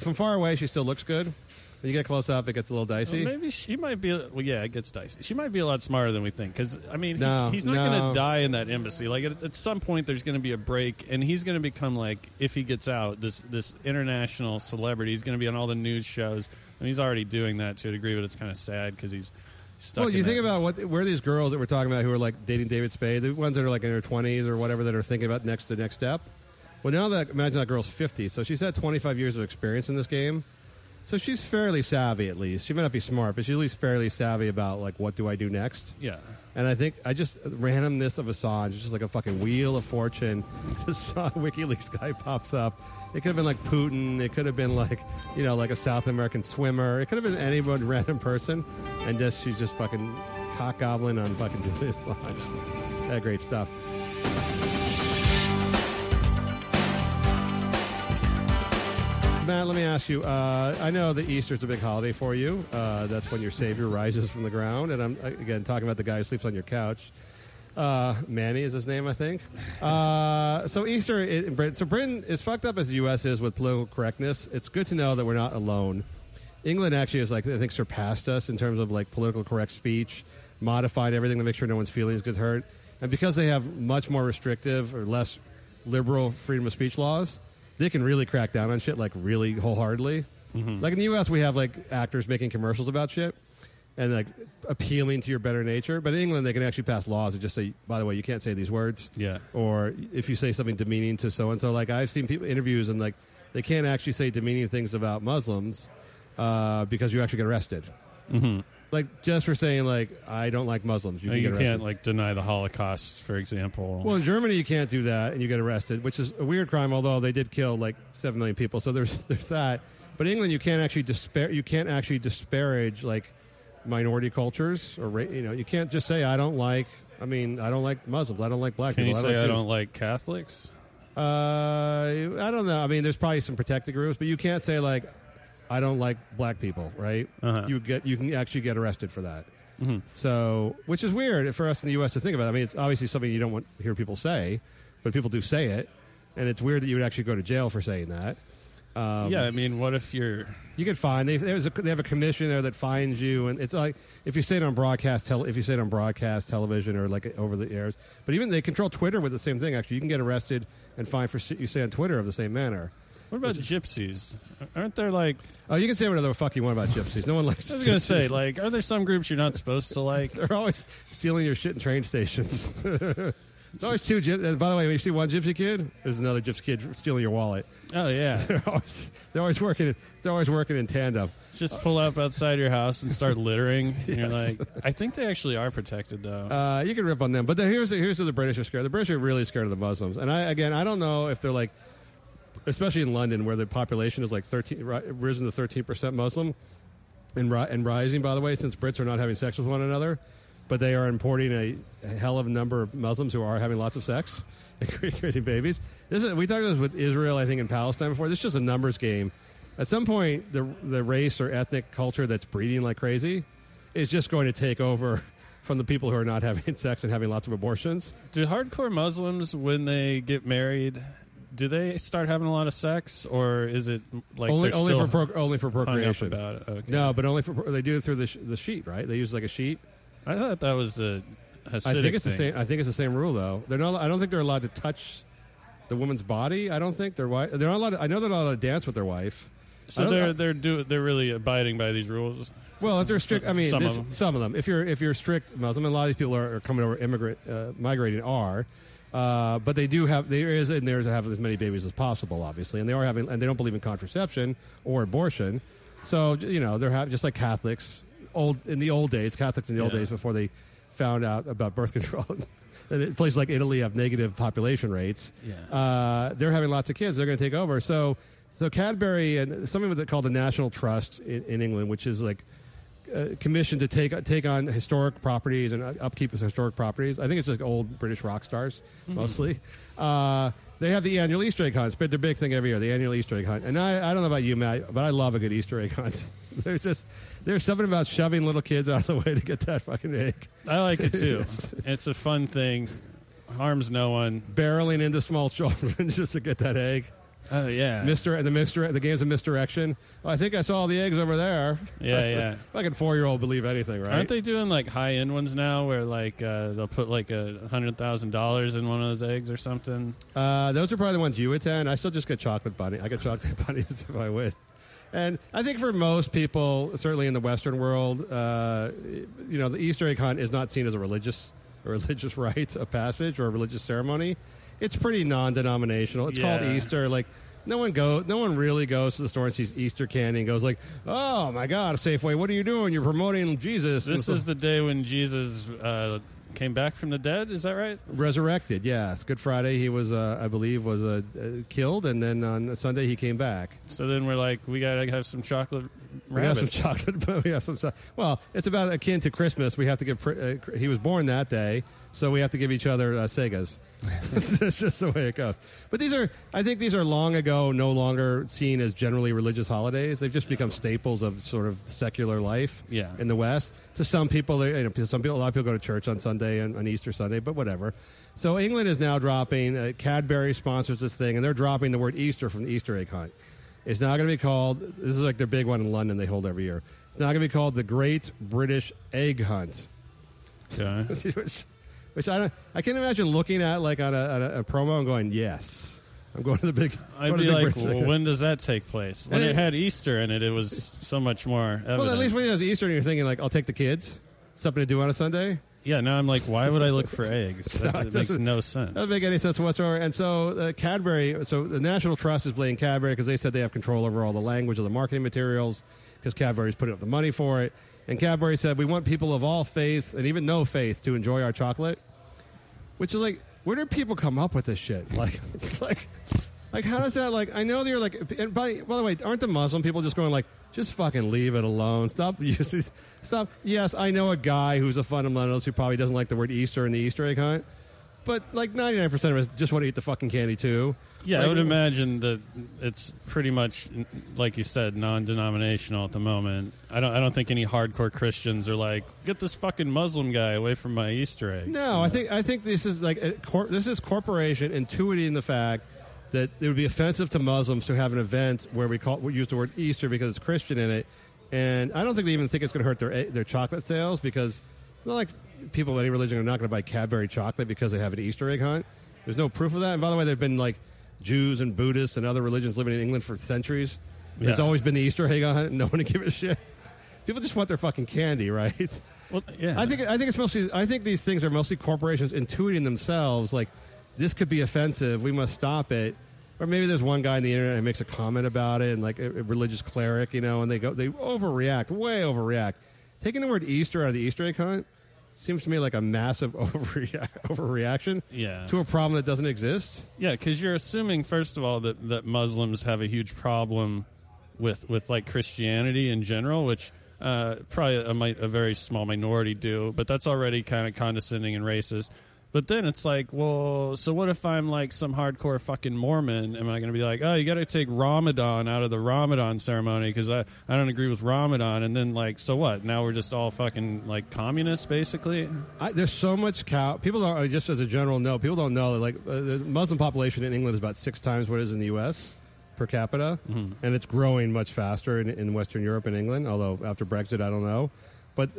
from far away, she still looks good. When you get close up, it gets a little dicey. Well, maybe she might be. Well, yeah, it gets dicey. She might be a lot smarter than we think. Because I mean, he- he's not no. going to die in that embassy. Like at, at some point, there's going to be a break, and he's going to become like, if he gets out, this this international celebrity. He's going to be on all the news shows, and he's already doing that to a degree. But it's kind of sad because he's. Well, you think about what where are these girls that we're talking about who are like dating David Spade, the ones that are like in their twenties or whatever that are thinking about next the next step. Well, now that imagine that girl's fifty, so she's had twenty five years of experience in this game, so she's fairly savvy at least. She might not be smart, but she's at least fairly savvy about like what do I do next. Yeah. And I think I just randomness of Assange, just like a fucking wheel of fortune. This uh, WikiLeaks guy pops up. It could have been like Putin. It could have been like you know like a South American swimmer. It could have been any random person, and just she's just fucking cock goblin on fucking Julian Assange. That great stuff. Matt, let me ask you. Uh, I know that Easter's a big holiday for you. Uh, that's when your Savior rises from the ground, and I'm again talking about the guy who sleeps on your couch. Uh, Manny is his name, I think. Uh, so Easter in Britain. So Britain, as fucked up as the U.S. is with political correctness, it's good to know that we're not alone. England actually is like I think surpassed us in terms of like political correct speech, modified everything to make sure no one's feelings get hurt, and because they have much more restrictive or less liberal freedom of speech laws, they can really crack down on shit like really wholeheartedly. Like in the U.S., we have like actors making commercials about shit and like appealing to your better nature. But in England, they can actually pass laws and just say, by the way, you can't say these words. Yeah. Or if you say something demeaning to so and so, like I've seen people interviews and like they can't actually say demeaning things about Muslims uh, because you actually get arrested. Mm-hmm. Like just for saying like I don't like Muslims, you You, can get arrested. can't like deny the Holocaust, for example. Well, in Germany, you can't do that, and you get arrested, which is a weird crime. Although they did kill like seven million people, so there's there's that. But in England, you can't actually dispar- You can't actually disparage like minority cultures, or ra- you know, you can't just say I don't like. I mean, I don't like Muslims. I don't like black Can you people. say I don't, don't like Catholics? Uh, I don't know. I mean, there's probably some protected groups, but you can't say like I don't like black people, right? Uh-huh. You get you can actually get arrested for that. So, which is weird for us in the U.S. to think about. I mean, it's obviously something you don't want to hear people say, but people do say it, and it's weird that you would actually go to jail for saying that. Um, yeah, I mean, what if you're you get fined. They, there's a, they have a commission there that fines you, and it's like if you say it on broadcast, tel- if you say it on broadcast television or like over the airs. But even they control Twitter with the same thing. Actually, you can get arrested and fined for shit you say on Twitter of the same manner. What about gypsies? Aren't there like Oh, you can say whatever the fuck you want about gypsies. No one likes. I was gonna say like are there some groups you're not supposed to like? they're always stealing your shit in train stations. There's always two. Gyp- and by the way, when you see one gypsy kid, there's another gypsy kid stealing your wallet. Oh yeah, They're always they're always working. They're always working in tandem. just pull up outside your house and start littering. And You're like, I think they actually are protected though. Uh, you can rip on them, but the, here's here's who the British are scared. The British are really scared of the Muslims, and I again I don't know if they're like, especially in London where the population is like thirteen risen to thirteen percent Muslim, and and rising by the way since Brits are not having sex with one another, but they are importing a, a hell of a number of Muslims who are having lots of sex and creating babies. This is we talked about this with Israel I think in Palestine before. This is just a numbers game. At some point, the the race or ethnic culture that's breeding like crazy is just going to take over from the people who are not having sex and having lots of abortions. do hardcore Muslims when they get married? Do they start having a lot of sex, or is it like only only for pro, only for procreation. about it? Okay. No, but only for they do it through the sh- the sheet, right? They use like a sheet. I thought that was a Hasidic I think it's the same. I think it's the same rule though. They're not. I don't think they're allowed to touch the woman's body. I don't think they're. wi- They're not allowed. To, I know they're not allowed to dance with their wife. So they're I- they're do they're really abiding by these rules. Well, if they're strict, I mean, Some of them. some of them. If you're if you're strict Muslim, and a lot of these people are, are coming over, immigrant, uh, migrating are, uh, but they do have there is and there's have as many babies as possible, obviously, and they are having and they don't believe in contraception or abortion, so you know they're having just like Catholics old in the old days, Catholics in the old days before they found out about birth control. And places like Italy have negative population rates. Yeah. Uh, they're having lots of kids. They're going to take over. So, so Cadbury and something called the National Trust in, in England, which is like uh, commissioned to take take on historic properties and uh, upkeep of historic properties. I think it's like old British rock stars mostly. Uh, They have the annual Easter egg hunts, but their big thing every year, the annual Easter egg hunt. And I, I don't know about you, Matt, but I love a good Easter egg hunt. there's just there's something about shoving little kids out of the way to get that fucking egg, I like it too. it's a fun thing. Harms no one. barreling into small children just to get that egg. Oh yeah. Mister the Mister the game's of misdirection. Oh, I think I saw all the eggs over there. Yeah, yeah. Fucking four year old believe anything, right? Aren't they doing like high end ones now, where like uh, they'll put like a hundred thousand dollars in one of those eggs or something? Uh, those are probably the ones you attend. I still just get chocolate bunny. I get chocolate bunnies if I win. And I think for most people, certainly in the Western world, uh, you know, the Easter egg hunt is not seen as a religious, a religious rite of passage or a religious ceremony. It's pretty non-denominational. It's called Easter. Like no one go, no one really goes to the store and sees Easter candy and goes like, "Oh my God, Safeway, what are you doing? You're promoting Jesus." And This so- is the day when Jesus uh, came back from the dead. Is that right? resurrected. Yes, Good Friday. He was, uh, I believe, was uh, uh, killed, and then on Sunday he came back. So then we're like, we gotta have some chocolate We have some chocolate, but we have some. Well, it's about akin to Christmas. We have to give. Uh, he was born that day, so we have to give each other uh, Segas. it's just the way it goes. But these are, I think, these are long ago, no longer seen as generally religious holidays. They've just become staples of sort of secular life. Yeah. In the West, to some people, they, you know, some people, a lot of people go to church on Sunday and on Easter Sunday, but whatever. So England is now dropping. Uh, Cadbury sponsors this thing, and they're dropping the word Easter from the Easter egg hunt. It's not going to be called. This is like their big one in London. They hold every year. It's not going to be called the Great British Egg Hunt, Okay. which, which I don't. I can imagine looking at like on a, on a, a promo and going, "Yes, I'm going to the big." I'd be the like, British well, when does that take place? When And it, it- had Easter in it, it was so much more evident. Well, at least when it has Easter, and you're thinking like, "I'll take the kids." Something to do on a Sunday. Yeah, now I'm like, why would I look for eggs? That, makes no sense. Doesn't make any sense whatsoever. And so uh, Cadbury, so the National Trust is blaming Cadbury because they said they have control over all the language of the marketing materials because Cadbury's putting up the money for it. And Cadbury said we want people of all faiths and even no faith to enjoy our chocolate, which is like, where do people come up with this shit? Like, it's like, like how does that like? I know they're like, and by by the way, aren't the Muslim people just going like, just fucking leave it alone, stop using, stop. Yes, I know a guy who's a fundamentalist who probably doesn't like the word Easter and the Easter egg hunt. But like ninety nine percent of us just want to eat the fucking candy too. yeah, Like, I would imagine that it's pretty much, like you said, non-denominational at the moment. I don't. I don't think any hardcore Christians are like, get this fucking Muslim guy away from my Easter egg. No, I think I think this is like a cor- this is corporation intuiting the fact that it would be offensive to Muslims to have an event where we call we use the word Easter because it's Christian in it, and I don't think they even think it's going to hurt their eh, their chocolate sales because not like people of any religion are not going to buy Cadbury chocolate because they have an Easter egg hunt. There's no proof of that. And by the way, there've been like Jews and Buddhists and other religions living in England for centuries. There's Yeah. always been the Easter egg hunt, no one give a shit. People just want their fucking candy, right? Well, yeah. I think I think it's mostly I think these things are mostly corporations intuiting themselves like this could be offensive. We must stop it. Or maybe there's one guy on the internet who makes a comment about it, and like a, a religious cleric, you know, and they go they overreact, way overreact. Taking the word Easter out of the Easter egg hunt seems to me like a massive overreact, overreaction Yeah. to a problem that doesn't exist. Yeah, because you're assuming first of all that, that Muslims have a huge problem with with like Christianity in general, which uh, probably a, a very small minority do, but that's already kind of condescending and racist. But then it's like, well, so what if I'm like some hardcore fucking Mormon? Am I going to be like, oh, you got to take Ramadan out of the Ramadan ceremony because I, I don't agree with Ramadan? And then like, so what? Now we're just all fucking like communists, basically. I, there's so much cow. People don't just as a general note. People don't know that like uh, the Muslim population in England is about six times what it is in the U.S. per capita, and it's growing much faster in, in Western Europe and England. Although after Brexit, I don't know. But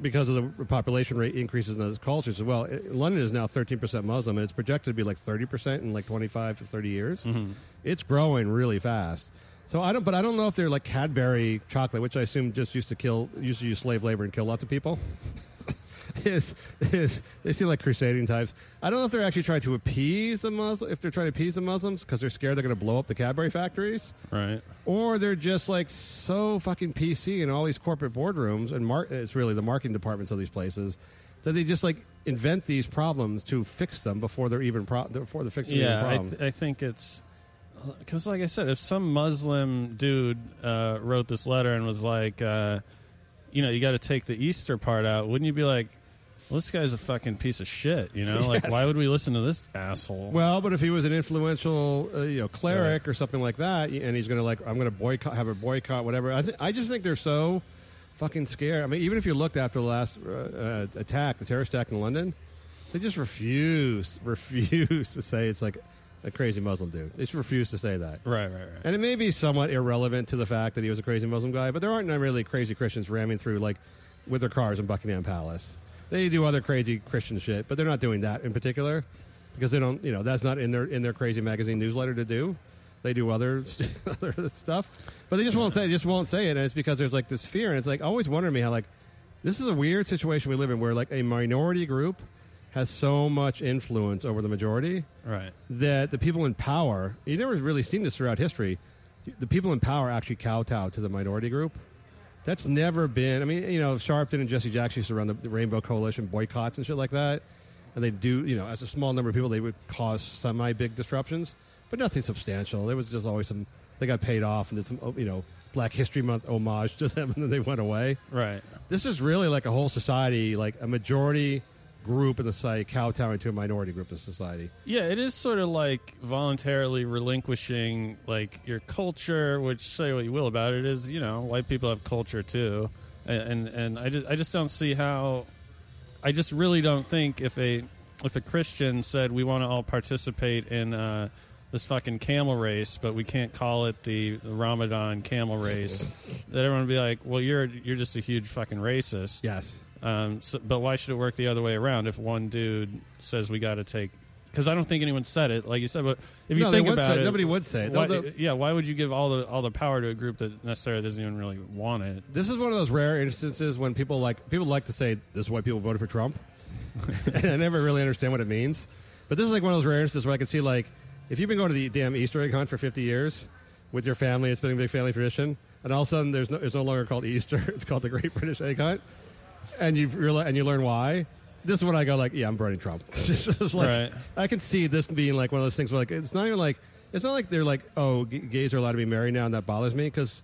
because of the population rate increases in those cultures as well, it- London is now 13% Muslim, and it's projected to be like 30% in like 25 to 30 years. Mm-hmm. It's growing really fast. So I don't, but I don't know if they're like Cadbury chocolate, which I assume just used to kill, used to use slave labor and kill lots of people. is is they seem like crusading types. I don't know if they're actually trying to appease the Muslim, if they're trying to appease the Muslims because they're scared they're going to blow up the Cadbury factories, Right. or they're just like so fucking PC in all these corporate boardrooms and mar- it's really the marketing departments of these places that they just like invent these problems to fix them before they're even pro- before they're fixing the yeah, I, th- I think it's because, like I said, if some Muslim dude uh, wrote this letter and was like, uh, you know, you got to take the Easter part out, wouldn't you be like, well, this guy's a fucking piece of shit. You know, like Yes. why would we listen to this asshole? Well, but if he was an influential, uh, you know, cleric or something like that, and he's going to like, I'm going to boycott, have a boycott, whatever. I, th- I just think they're so fucking scared. I mean, even if you looked after the last uh, uh, attack, the terrorist attack in London, they just refuse, refuse to say it's like a crazy Muslim dude. They just refuse to say that. right, right, right. And it may be somewhat irrelevant to the fact that he was a crazy Muslim guy, but there aren't no really crazy Christians ramming through like with their cars in Buckingham Palace. They do other crazy Christian shit, but they're not doing that in particular because they don't, you know, that's not in their in their crazy magazine newsletter to do. They do other other stuff, but they just won't say. They just won't say it, and it's because there's like this fear, and it's like always wondering me how like this is a weird situation we live in where like a minority group has so much influence over the majority right. that the people in power, you never really seen this throughout history, the people in power actually kowtow to the minority group. That's never been, I mean, you know, Sharpton and Jesse Jackson used to run the, the Rainbow Coalition boycotts and shit like that. And they do, you know, as a small number of people, they would cause semi big disruptions, but nothing substantial. There was just always some, they got paid off and did some, oh, you know, Black History Month homage to them and then they went away. Right. This is really like a whole society, like a majority group in the society kowtowing to a minority group in society. Yeah, it is sort of like voluntarily relinquishing like your culture, which say what you will about it is, you know, white people have culture too. And and, and I just I just don't see how I just really don't think if a if a Christian said we want to all participate in uh, this fucking camel race, but we can't call it the, the Ramadan camel race, that everyone would be like, "Well, you're you're just a huge fucking racist." Yes. Um, so, but why should it work the other way around? If one dude says we got to take, because I don't think anyone said it, like you said. But if you No, think about say- it, nobody would say it. Why, they'll- yeah, why would you give all the all the power to a group that necessarily doesn't even really want it? This is one of those rare instances when people like people like to say this is why people voted for Trump, and I never really understand what it means. But this is like one of those rare instances where I can see like if you've been going to the damn Easter egg hunt for fifty years with your family, it's been a big family tradition, and all of a sudden there's no, it's no longer called Easter; it's called the Great British Egg Hunt, and you realize and you learn why. This is when I go like, yeah, I'm voting Trump. It's like, Right. I can see this being like one of those things where like it's not even like it's not like they're like oh g- gays are allowed to be married now and that bothers me because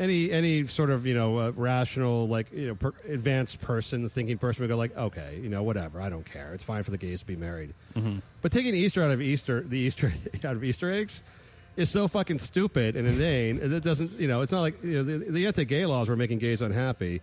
any any sort of you know uh, rational like you know per, advanced person thinking person would go like okay you know whatever I don't care it's fine for the gays to be married but taking Easter out of Easter the Easter out of Easter eggs is so fucking stupid and inane and it doesn't you know it's not like you know the, the anti-gay laws were making gays unhappy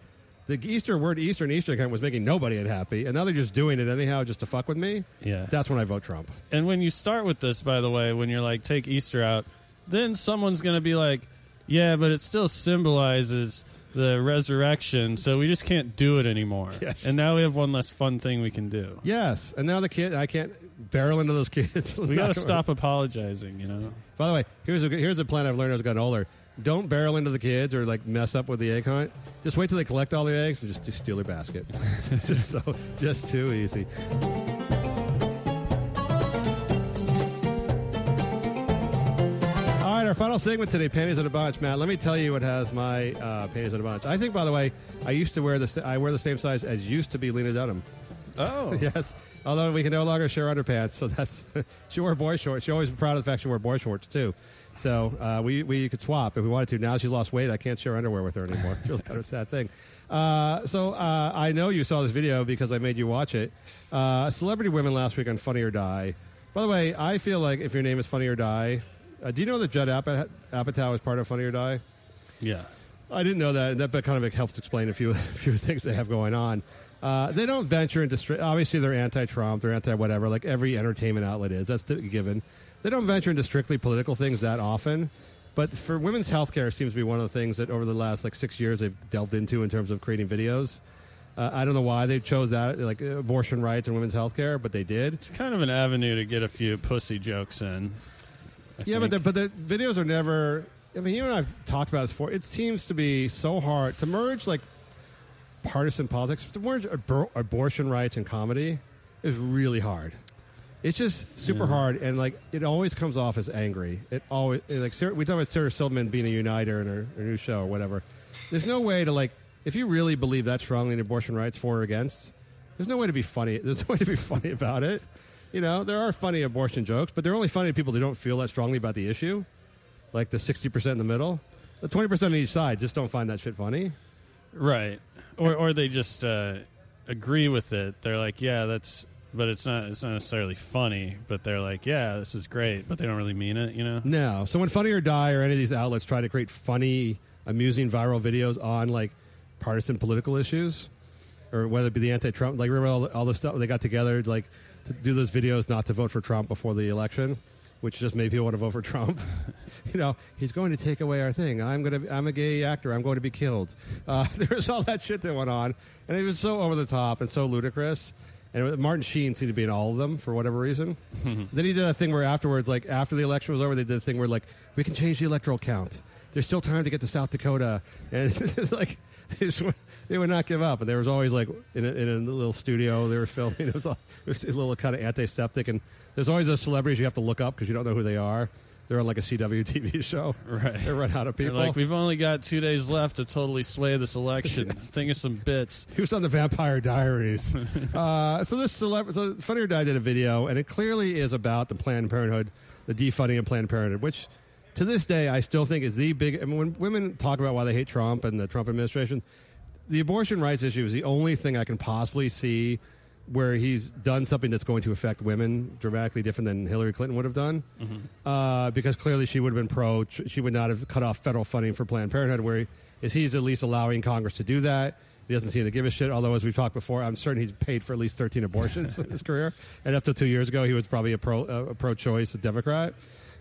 the Easter word Easter and Easter egg hunt was making nobody unhappy and now they're just doing it anyhow just to fuck with me Yeah. that's when I vote Trump And when you start with this, by the way, when you're like take Easter out, then someone's going to be like, yeah, but it still symbolizes the resurrection, so we just can't do it anymore. Yes. And now we have one less fun thing we can do. yes and now the kid I can't barrel into those kids We got to stop apologizing, you know. By the way, here's a here's a plan I've learned as I've gotten older. Don't barrel into the kids or like mess up with the egg hunt. Just wait till they collect all the eggs and just, just steal their basket. just so just too easy. All right, our final segment today, panties in a bunch. Matt, let me tell you what has my uh, panties in a bunch. I think, by the way, I used to wear the I wear the same size as used to be Lena Dunham. Oh. Yes. Although we can no longer share underpants, so that's she wore boy shorts. She always was proud of the fact she wore boy shorts too. So uh, we we could swap if we wanted to. Now she's lost weight. I can't share underwear with her anymore. It's really kind of a sad thing. Uh, so uh, I know you saw this video because I made you watch it. Uh, celebrity women last week on Funny or Die. By the way, I feel like if your name is Funny or Die, uh, do you know that Judd Apatow Apatow is part of Funny or Die? Yeah. I didn't know that. That that kind of helps explain a few a few things they have going on. Uh, they don't venture into stri- obviously they're anti-Trump, they're anti-whatever, like every entertainment outlet is. That's the given. They don't venture into strictly political things that often. But for women's healthcare seems to be one of the things that over the last like six years they've delved into in terms of creating videos. Uh, I don't know why they chose that, like abortion rights and women's healthcare, but they did. It's kind of an avenue to get a few pussy jokes in. I Yeah, but the, but the videos are never. I mean, you and I've talked about this before. It seems to be so hard to merge like partisan politics. To merge abor- abortion rights and comedy is really hard. It's just super hard, and like it always comes off as angry. It always like Sarah, we talk about Sarah Silverman being a uniter in her, her new show or whatever. There's no way to like if you really believe that strongly in abortion rights for or against. There's no way to be funny. There's no way to be funny about it. You know, there are funny abortion jokes, but they're only funny to people who don't feel that strongly about the issue. Like the 60% in the middle. The 20% on each side just don't find that shit funny. Right. Or or they just uh, agree with it. They're like, yeah, that's, but it's not. It's not necessarily funny. But they're like, yeah, this is great. But they don't really mean it. You know? No. So when Funny or Die or any of these outlets try to create funny, amusing, viral videos on like partisan political issues, or whether it be the anti-Trump, like remember all, all the stuff they got together like to do those videos not to vote for Trump before the election, which just made people want to vote for Trump. you know, he's going to take away our thing. I'm gonna, I'm a gay actor. I'm going to be killed. Uh, there was all that shit that went on, and it was so over the top and so ludicrous. And was- Martin Sheen seemed to be in all of them for whatever reason. then he did a thing where afterwards, like after the election was over, they did a thing where like we can change the electoral count. There's still time to get to South Dakota, and it's like they, just, would- they would not give up. And there was always like in a, in a little studio they were filming. It was, all, it was a little kind of antiseptic, and there's always those celebrities you have to look up because you don't know who they are. They're on like a CW TV show. Right. They run out of They're people. like, we've only got two days left to totally sway this election. Think of some bits. He was on the Vampire Diaries. uh, so this celeb, so Funny or Die did a video, and it clearly is about the Planned Parenthood, the defunding of Planned Parenthood, which to this day I still think is the big. I mean, when women talk about why they hate Trump and the Trump administration, the abortion rights issue is the only thing I can possibly see where he's done something that's going to affect women dramatically different than Hillary Clinton would have done. Uh, because clearly she would have been pro, she would not have cut off federal funding for Planned Parenthood, where he, is he's at least allowing Congress to do that. He doesn't seem to give a shit. Although, as we've talked before, I'm certain he's paid for at least 13 abortions in his career. And up to two years ago, he was probably a pro uh, a pro-choice Democrat.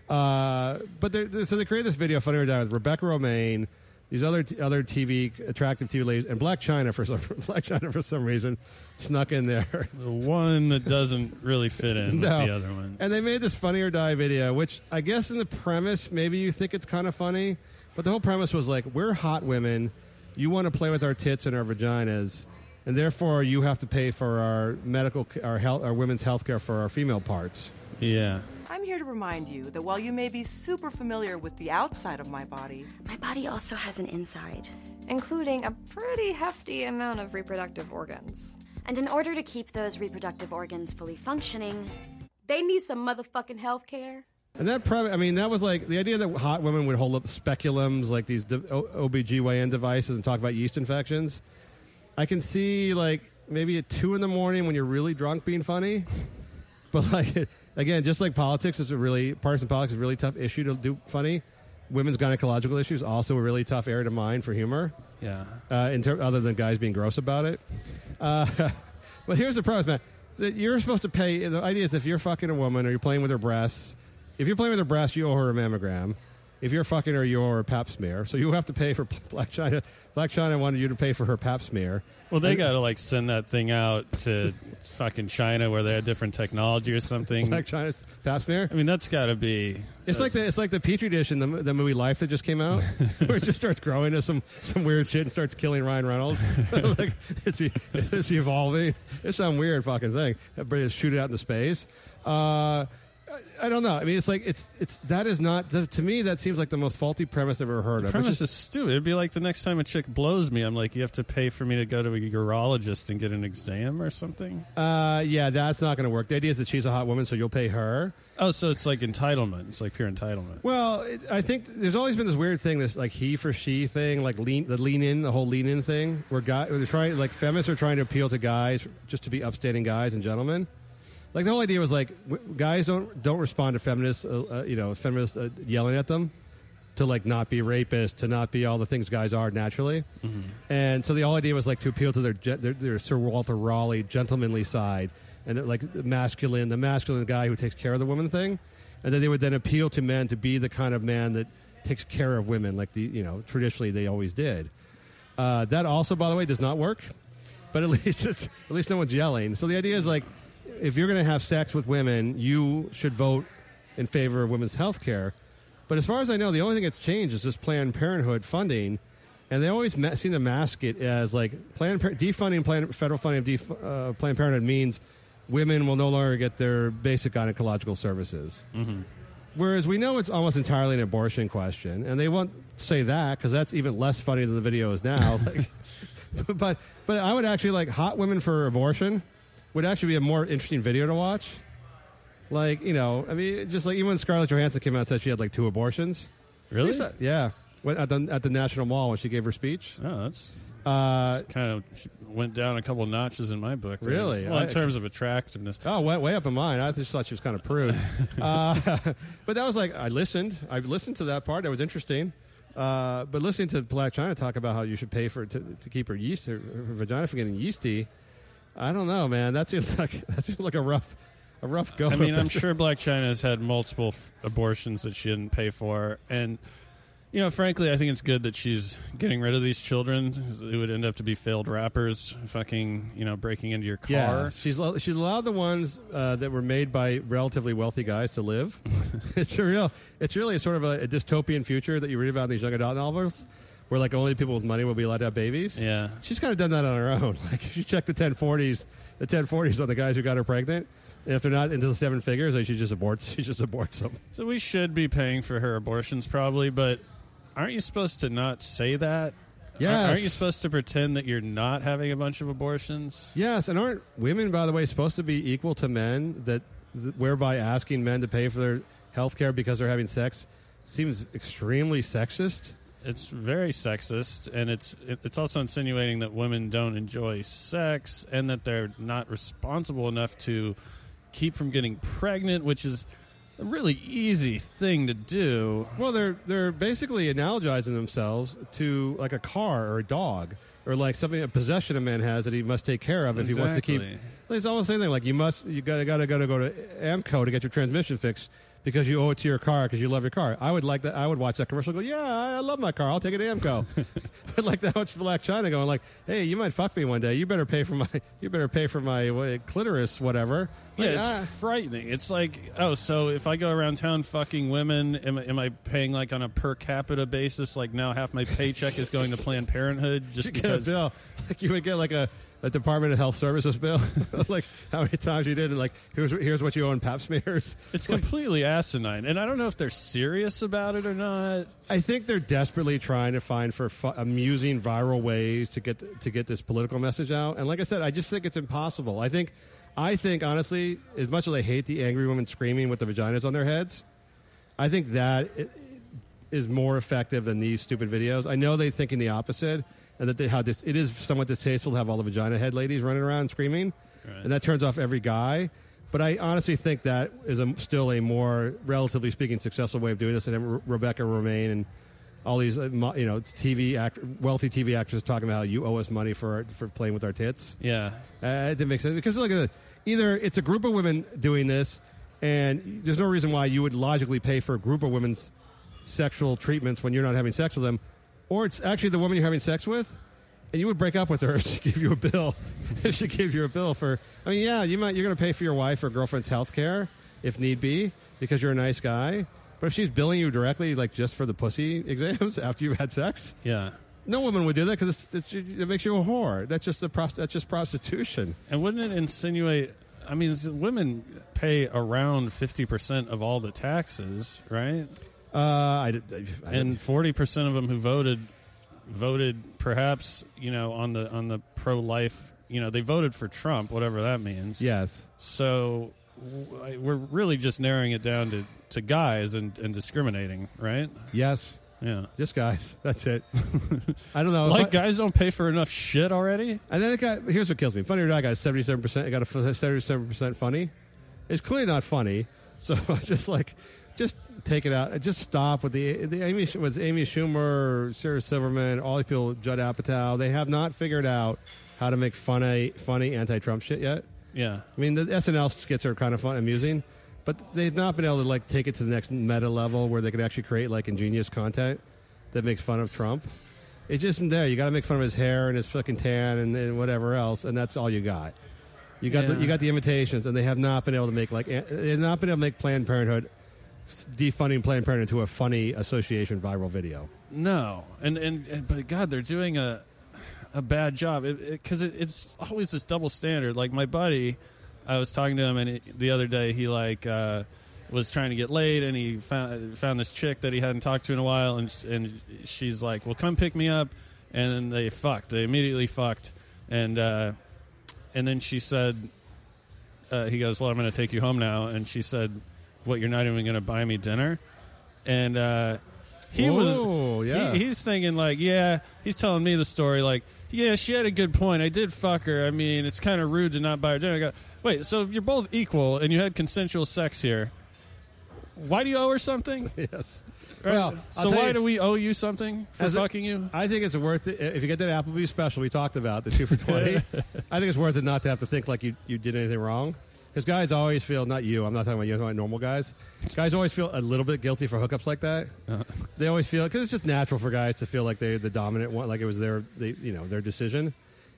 Uh, but they're, they're- so they created this video, funny or die, with Rebecca Romijn, these other t- other TV attractive TV ladies, and Blac Chyna for some Blac Chyna for some reason snuck in there. The one that doesn't really fit in No. with the other ones. And they made this funny or die video, which I guess in the premise, maybe you think it's kind of funny, but the whole premise was like, we're hot women. You want to play with our tits and our vaginas, and therefore you have to pay for our medical, our health, our women's health care for our female parts. yeah. I'm here to remind you that while you may be super familiar with the outside of my body, My body also has an inside. including a pretty hefty amount of reproductive organs. And in order to keep those reproductive organs fully functioning, they need some motherfucking health care. And that probably, I mean, that was like the idea that hot women would hold up speculums, like these OBGYN devices, and talk about yeast infections. I can see, like, maybe at two in the morning when you're really drunk being funny. But, like, again, just like politics is a really, partisan politics is a really tough issue to do funny. Women's gynecological issues also a really tough area to mine for humor Yeah. uh, in ter- other than guys being gross about it. Uh, but here's the problem, man. That you're supposed to pay. The idea is if you're fucking a woman or you're playing with her breasts, if you're playing with her breasts, you owe her a mammogram. If you're fucking her, you owe her a pap smear. So you have to pay for Blac Chyna. Blac Chyna wanted you to pay for her pap smear. Well, they got to like send that thing out to fucking China where they had different technology or something. Blac Chyna's pap smear. I mean, that's got to be. It's like the it's like the petri dish in the, the movie Life that just came out, where it just starts growing to some some weird shit and starts killing Ryan Reynolds. like it's it's evolving. It's some weird fucking thing. Everybody just shoot it out into space. Uh, I, don't know. I mean, it's like it's it's that is not to me. That seems like the most faulty premise I've ever heard of. Premise just- is stupid. It'd be like the next time a chick blows me, I'm like, you have to pay for me to go to a urologist and get an exam or something. uh, yeah, that's not going to work. The idea is that she's a hot woman, so you'll pay her. Oh, so it's like entitlement. It's like pure entitlement. Well, it, I think there's always been this weird thing, this like he for she thing, like lean the lean in, the whole lean in thing, where guy where they're trying like feminists are trying to appeal to guys just to be upstanding guys and gentlemen. Like the whole idea was like w- guys don't don't respond to feminists, uh, uh, you know, feminists uh, yelling at them to like not be rapists, to not be all the things guys are naturally. And so the whole idea was like to appeal to their gen- their, their Sir Walter Raleigh gentlemanly side and uh, like masculine, the masculine guy who takes care of the woman thing, and then they would then appeal to men to be the kind of man that takes care of women, like the you know traditionally they always did. Uh, that also, by the way, does not work. But at least it's, at least no one's yelling. So the idea is like, if you're going to have sex with women, you should vote in favor of women's health care. But as far as I know, the only thing that's changed is just Planned Parenthood funding, and they always ma- seem to mask it as like Planned Par- defunding Planned, federal funding of def- uh, Planned Parenthood means women will no longer get their basic gynecological services. Whereas we know it's almost entirely an abortion question, and they won't say that because that's even less funny than the video is now. like, but but I would actually like hot women for abortion would actually be a more interesting video to watch. Like you know, I mean, just like even when Scarlett Johansson came out and said she had like two abortions. Really? At least yeah. At the, at the National Mall when she gave her speech. Oh, that's Uh, kind of went down a couple notches in my book. Really? Well, in terms of attractiveness. Oh, way, way up in mine. I just thought she was kind of prude. uh, but that was like I listened. I listened to that part. That was interesting. Uh, but listening to Blac Chyna talk about how you should pay for to, to keep her yeast, her, her vagina from getting yeasty. I don't know, man. That seems like that seems like a rough, a rough go. I mean, I'm sure Blac Chyna has had multiple f- abortions that she didn't pay for, and you know, frankly, I think it's good that she's getting rid of these children. It would end up to be failed rappers, fucking, you know, breaking into your car. Yeah, she's lo- she's allowed the ones uh, that were made by relatively wealthy guys to live. it's a real, it's really a sort of a, a dystopian future that you read about in these young adult novels, where like only people with money will be allowed to have babies. Yeah. she's kind of done that on her own. Like she checked the 1040s, the 1040s on the guys who got her pregnant, and if they're not into the seven figures, then she just aborts. She just aborts them. So we should be paying for her abortions, probably, but aren't you supposed to not say that? Yes. Aren't you supposed to pretend that you're not having a bunch of abortions? Yes, and aren't women, by the way, supposed to be equal to men? That whereby asking men to pay for their health care because they're having sex seems extremely sexist. It's very sexist, and it's it's also insinuating that women don't enjoy sex and that they're not responsible enough to keep from getting pregnant, which is a really easy thing to do. Well, they're they're basically analogizing themselves to like a car or a dog or like something a possession a man has that he must take care of if he wants to keep. It's almost the same thing. Like you must you gotta gotta gotta go to AAMCO to get your transmission fixed because you owe it to your car because you love your car. I would like that. I would watch that commercial. and Go, yeah, I love my car. I'll take it to AAMCO. but like that much Blac Chyna going like, hey, you might fuck me one day. You better pay for my you better pay for my what, clitoris, whatever. Yeah, it's ah. frightening. It's like, oh, so if I go around town fucking women, am, I- am I paying like on a per capita basis? Like now half my paycheck is going to Planned Parenthood just you get a because. Like you would get like a, a Department of Health Services bill. like how many times you did, and like here's here's what you owe in Pap smears. It's completely asinine, and I don't know if they're serious about it or not. I think they're desperately trying to find for fu- amusing viral ways to get to get this political message out. And like I said, I just think it's impossible. I think, I think honestly, as much as I hate the angry women screaming with the vaginas on their heads, I think that i- more effective than these stupid videos. I know they're thinking the opposite, and that they, how this it is somewhat distasteful to have all the vagina head ladies running around screaming, and that turns off every guy. But I honestly think that is a, still a more, relatively speaking, successful way of doing this. And Re- Rebecca Romijn and all these, uh, mo- you know, TV act- wealthy TV actors talking about how you owe us money for for playing with our tits. Yeah. Uh, it didn't make sense because look at this. Either it's a group of women doing this, and there's no reason why you would logically pay for a group of women's sexual treatments when you're not having sex with them, or it's actually the woman you're having sex with, and you would break up with her if she give you a bill. if she gave you a bill for, I mean, yeah, you might you're going to pay for your wife or girlfriend's health care if need be because you're a nice guy. But if she's billing you directly, like just for the pussy exams after you've had sex, Yeah. no woman would do that because it makes you a whore. That's just a prost- that's just prostitution. And wouldn't it insinuate? I mean, women pay around fifty percent of all the taxes, right? Uh, I, I, I and forty percent of them who voted voted perhaps you know on the on the pro life. You know, they voted for Trump, whatever that means. yes, So w- I- we're really just narrowing it down to, to guys and, and discriminating, right? yes, Yeah. just guys. That's it. I don't know. Like I- guys don't pay for enough shit already. And then it got here's what kills me. Funny or Die got seventy seven percent. It got a seventy seven percent funny. It's clearly not funny. So it's just like, just take it out. Just stop with the the Amy with Amy Schumer, Sarah Silverman, all these people, Judd Apatow. They have not figured out how to make funny funny anti Trump shit yet. Yeah. I mean, the SNL skits are kind of fun, amusing, but they've not been able to like take it to the next meta level where they could actually create like ingenious content that makes fun of Trump. It just isn't there. You got to make fun of his hair and his fucking tan and, and whatever else, and that's all you got. You got the, Yeah. you got the imitations, and they have not been able to make like they have not been able to make Planned Parenthood defunding Planned Parenthood to a funny association viral video. No, and, and and but God, they're doing a a bad job because it, it's always this double standard. Like my buddy, I was talking to him, and it, the other day he like uh, was trying to get laid, and he found found this chick that he hadn't talked to in a while, and and she's like, "Well, come pick me up," and then they fucked. They immediately fucked, and uh, and then she said, uh, he goes, "Well, I'm going to take you home now," and she said, "What? You're not even going to buy me dinner?" And uh, he Whoa, was, yeah. he- he's thinking like, yeah, he's telling me the story like yeah, she had a good point. I did fuck her. I mean, it's kind of rude to not buy her dinner. I go, wait, so if you're both equal and you had consensual sex here, why do you owe her something? yes. Right? Well, so why you- do we owe you something for fucking you? I think it's worth it if you get that Applebee's special we talked about the two for twenty. I think it's worth it not to have to think like you, you did anything wrong. Because guys always feel not you. I'm not talking about you. I'm talking about normal guys. Guys always feel a little bit guilty for hookups like that. They always feel because it's just natural for guys to feel like they're the dominant one, like it was their they, you know their decision,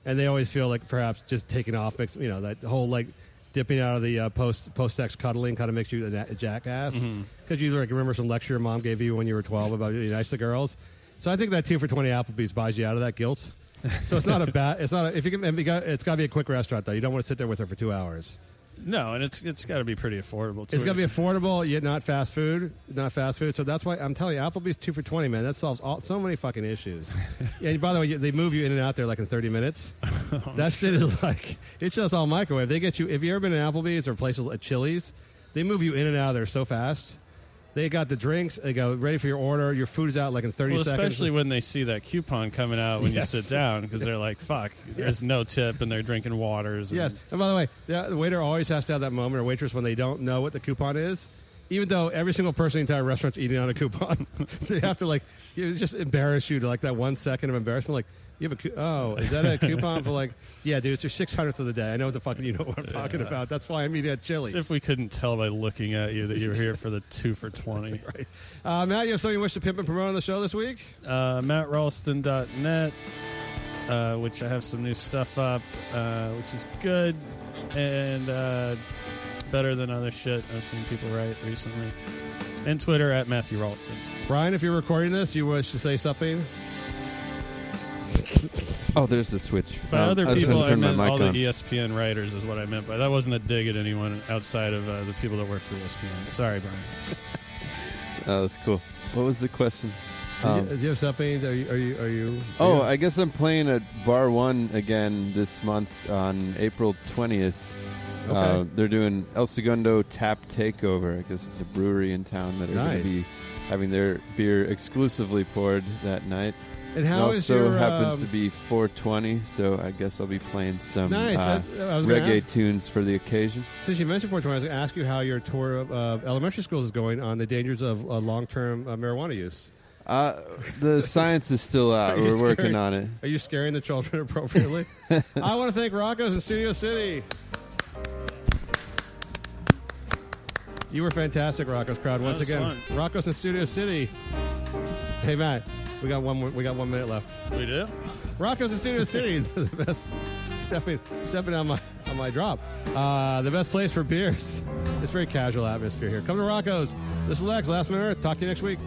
and they always feel like perhaps just taking off makes you know that whole like dipping out of the uh, post post sex cuddling kind of makes you a, jackass Mm-hmm. because you like remember some lecture your mom gave you when you were 12 about being nice to girls. So I think that two for 20 Applebee's buys you out of that guilt. So it's not a bad. It's not. A, if you can, you it's got to be a quick restaurant though. You don't want to sit there with her for two hours. No, and it's it's got to be pretty affordable. Too. It's got to be affordable, yet not fast food. Not fast food. So that's why I'm telling you, Applebee's two for twenty, man. That solves all, so many fucking issues. And by the way, they move you in and out there like in thirty minutes. Oh, that shit is like it's just all microwave. They get you. If you ever been in Applebee's or places like Chili's, they move you in and out of there so fast. They got the drinks. They go ready for your order. Your food's out like in thirty well, seconds. especially when they see that coupon coming out when Yes. you sit down because they're like, "Fuck, there's Yes. no tip," and they're drinking waters. And Yes. And by the way, the, the waiter always has to have that moment, or waitress, when they don't know what the coupon is. Even though every single person in the entire restaurant's eating on a coupon, they have to like just embarrass you to like that one second of embarrassment. Like you have a oh, is that a coupon for like yeah, dude, it's your six hundredth of the day. I know what the fuck you know what I'm talking about. That's why I'm eating at Chili's. As if we couldn't tell by looking at you that you were here for the two for twenty. right. Uh, Matt, you have something you wish to pimp and promote on the show this week? Uh, MattRalston.net, uh, which I have some new stuff up, uh, which is good and uh, better than other shit I've seen people write recently. And Twitter at Matthew Ralston. Brian, if you're recording this, you wish to say something. Oh, there's the switch. By Um, other I people, trying I turn meant mic all the. ESPN writers, is what I meant. But that wasn't a dig at anyone outside of uh, the people that work for ESPN. Sorry, Brian. Oh, that's cool. What was the question? Do you- Um, do you have something? Are you? Are you? Are you Oh, yeah. I guess I'm playing at Bar One again this month on April 20th. Uh, Okay. they're doing El Segundo Tap Takeover. I guess it's a brewery in town that are going to be having their beer exclusively poured that night. And It how is also your, happens um, to be 420, so I guess I'll be playing some Nice. uh, I- I was reggae ask- tunes for the occasion. Since you mentioned 420, I was going to ask you how your tour of uh, elementary schools is going on the dangers of uh, long-term uh, marijuana use. Uh, the science is still out. We're working on it. Are you scaring the children appropriately? I want to thank Rocco's in Studio City. You were fantastic, Rocco's crowd. Once was again, Rocco's in Studio City. Hey Matt, we got one. We got one minute left. We do? Rocco's in Studio City, the best. Stepping, stepping on my on my drop. Uh, the best place for beers. It's very casual atmosphere here. Come to Rocco's. This is Lex. Last minute. Earth. Talk to you next week.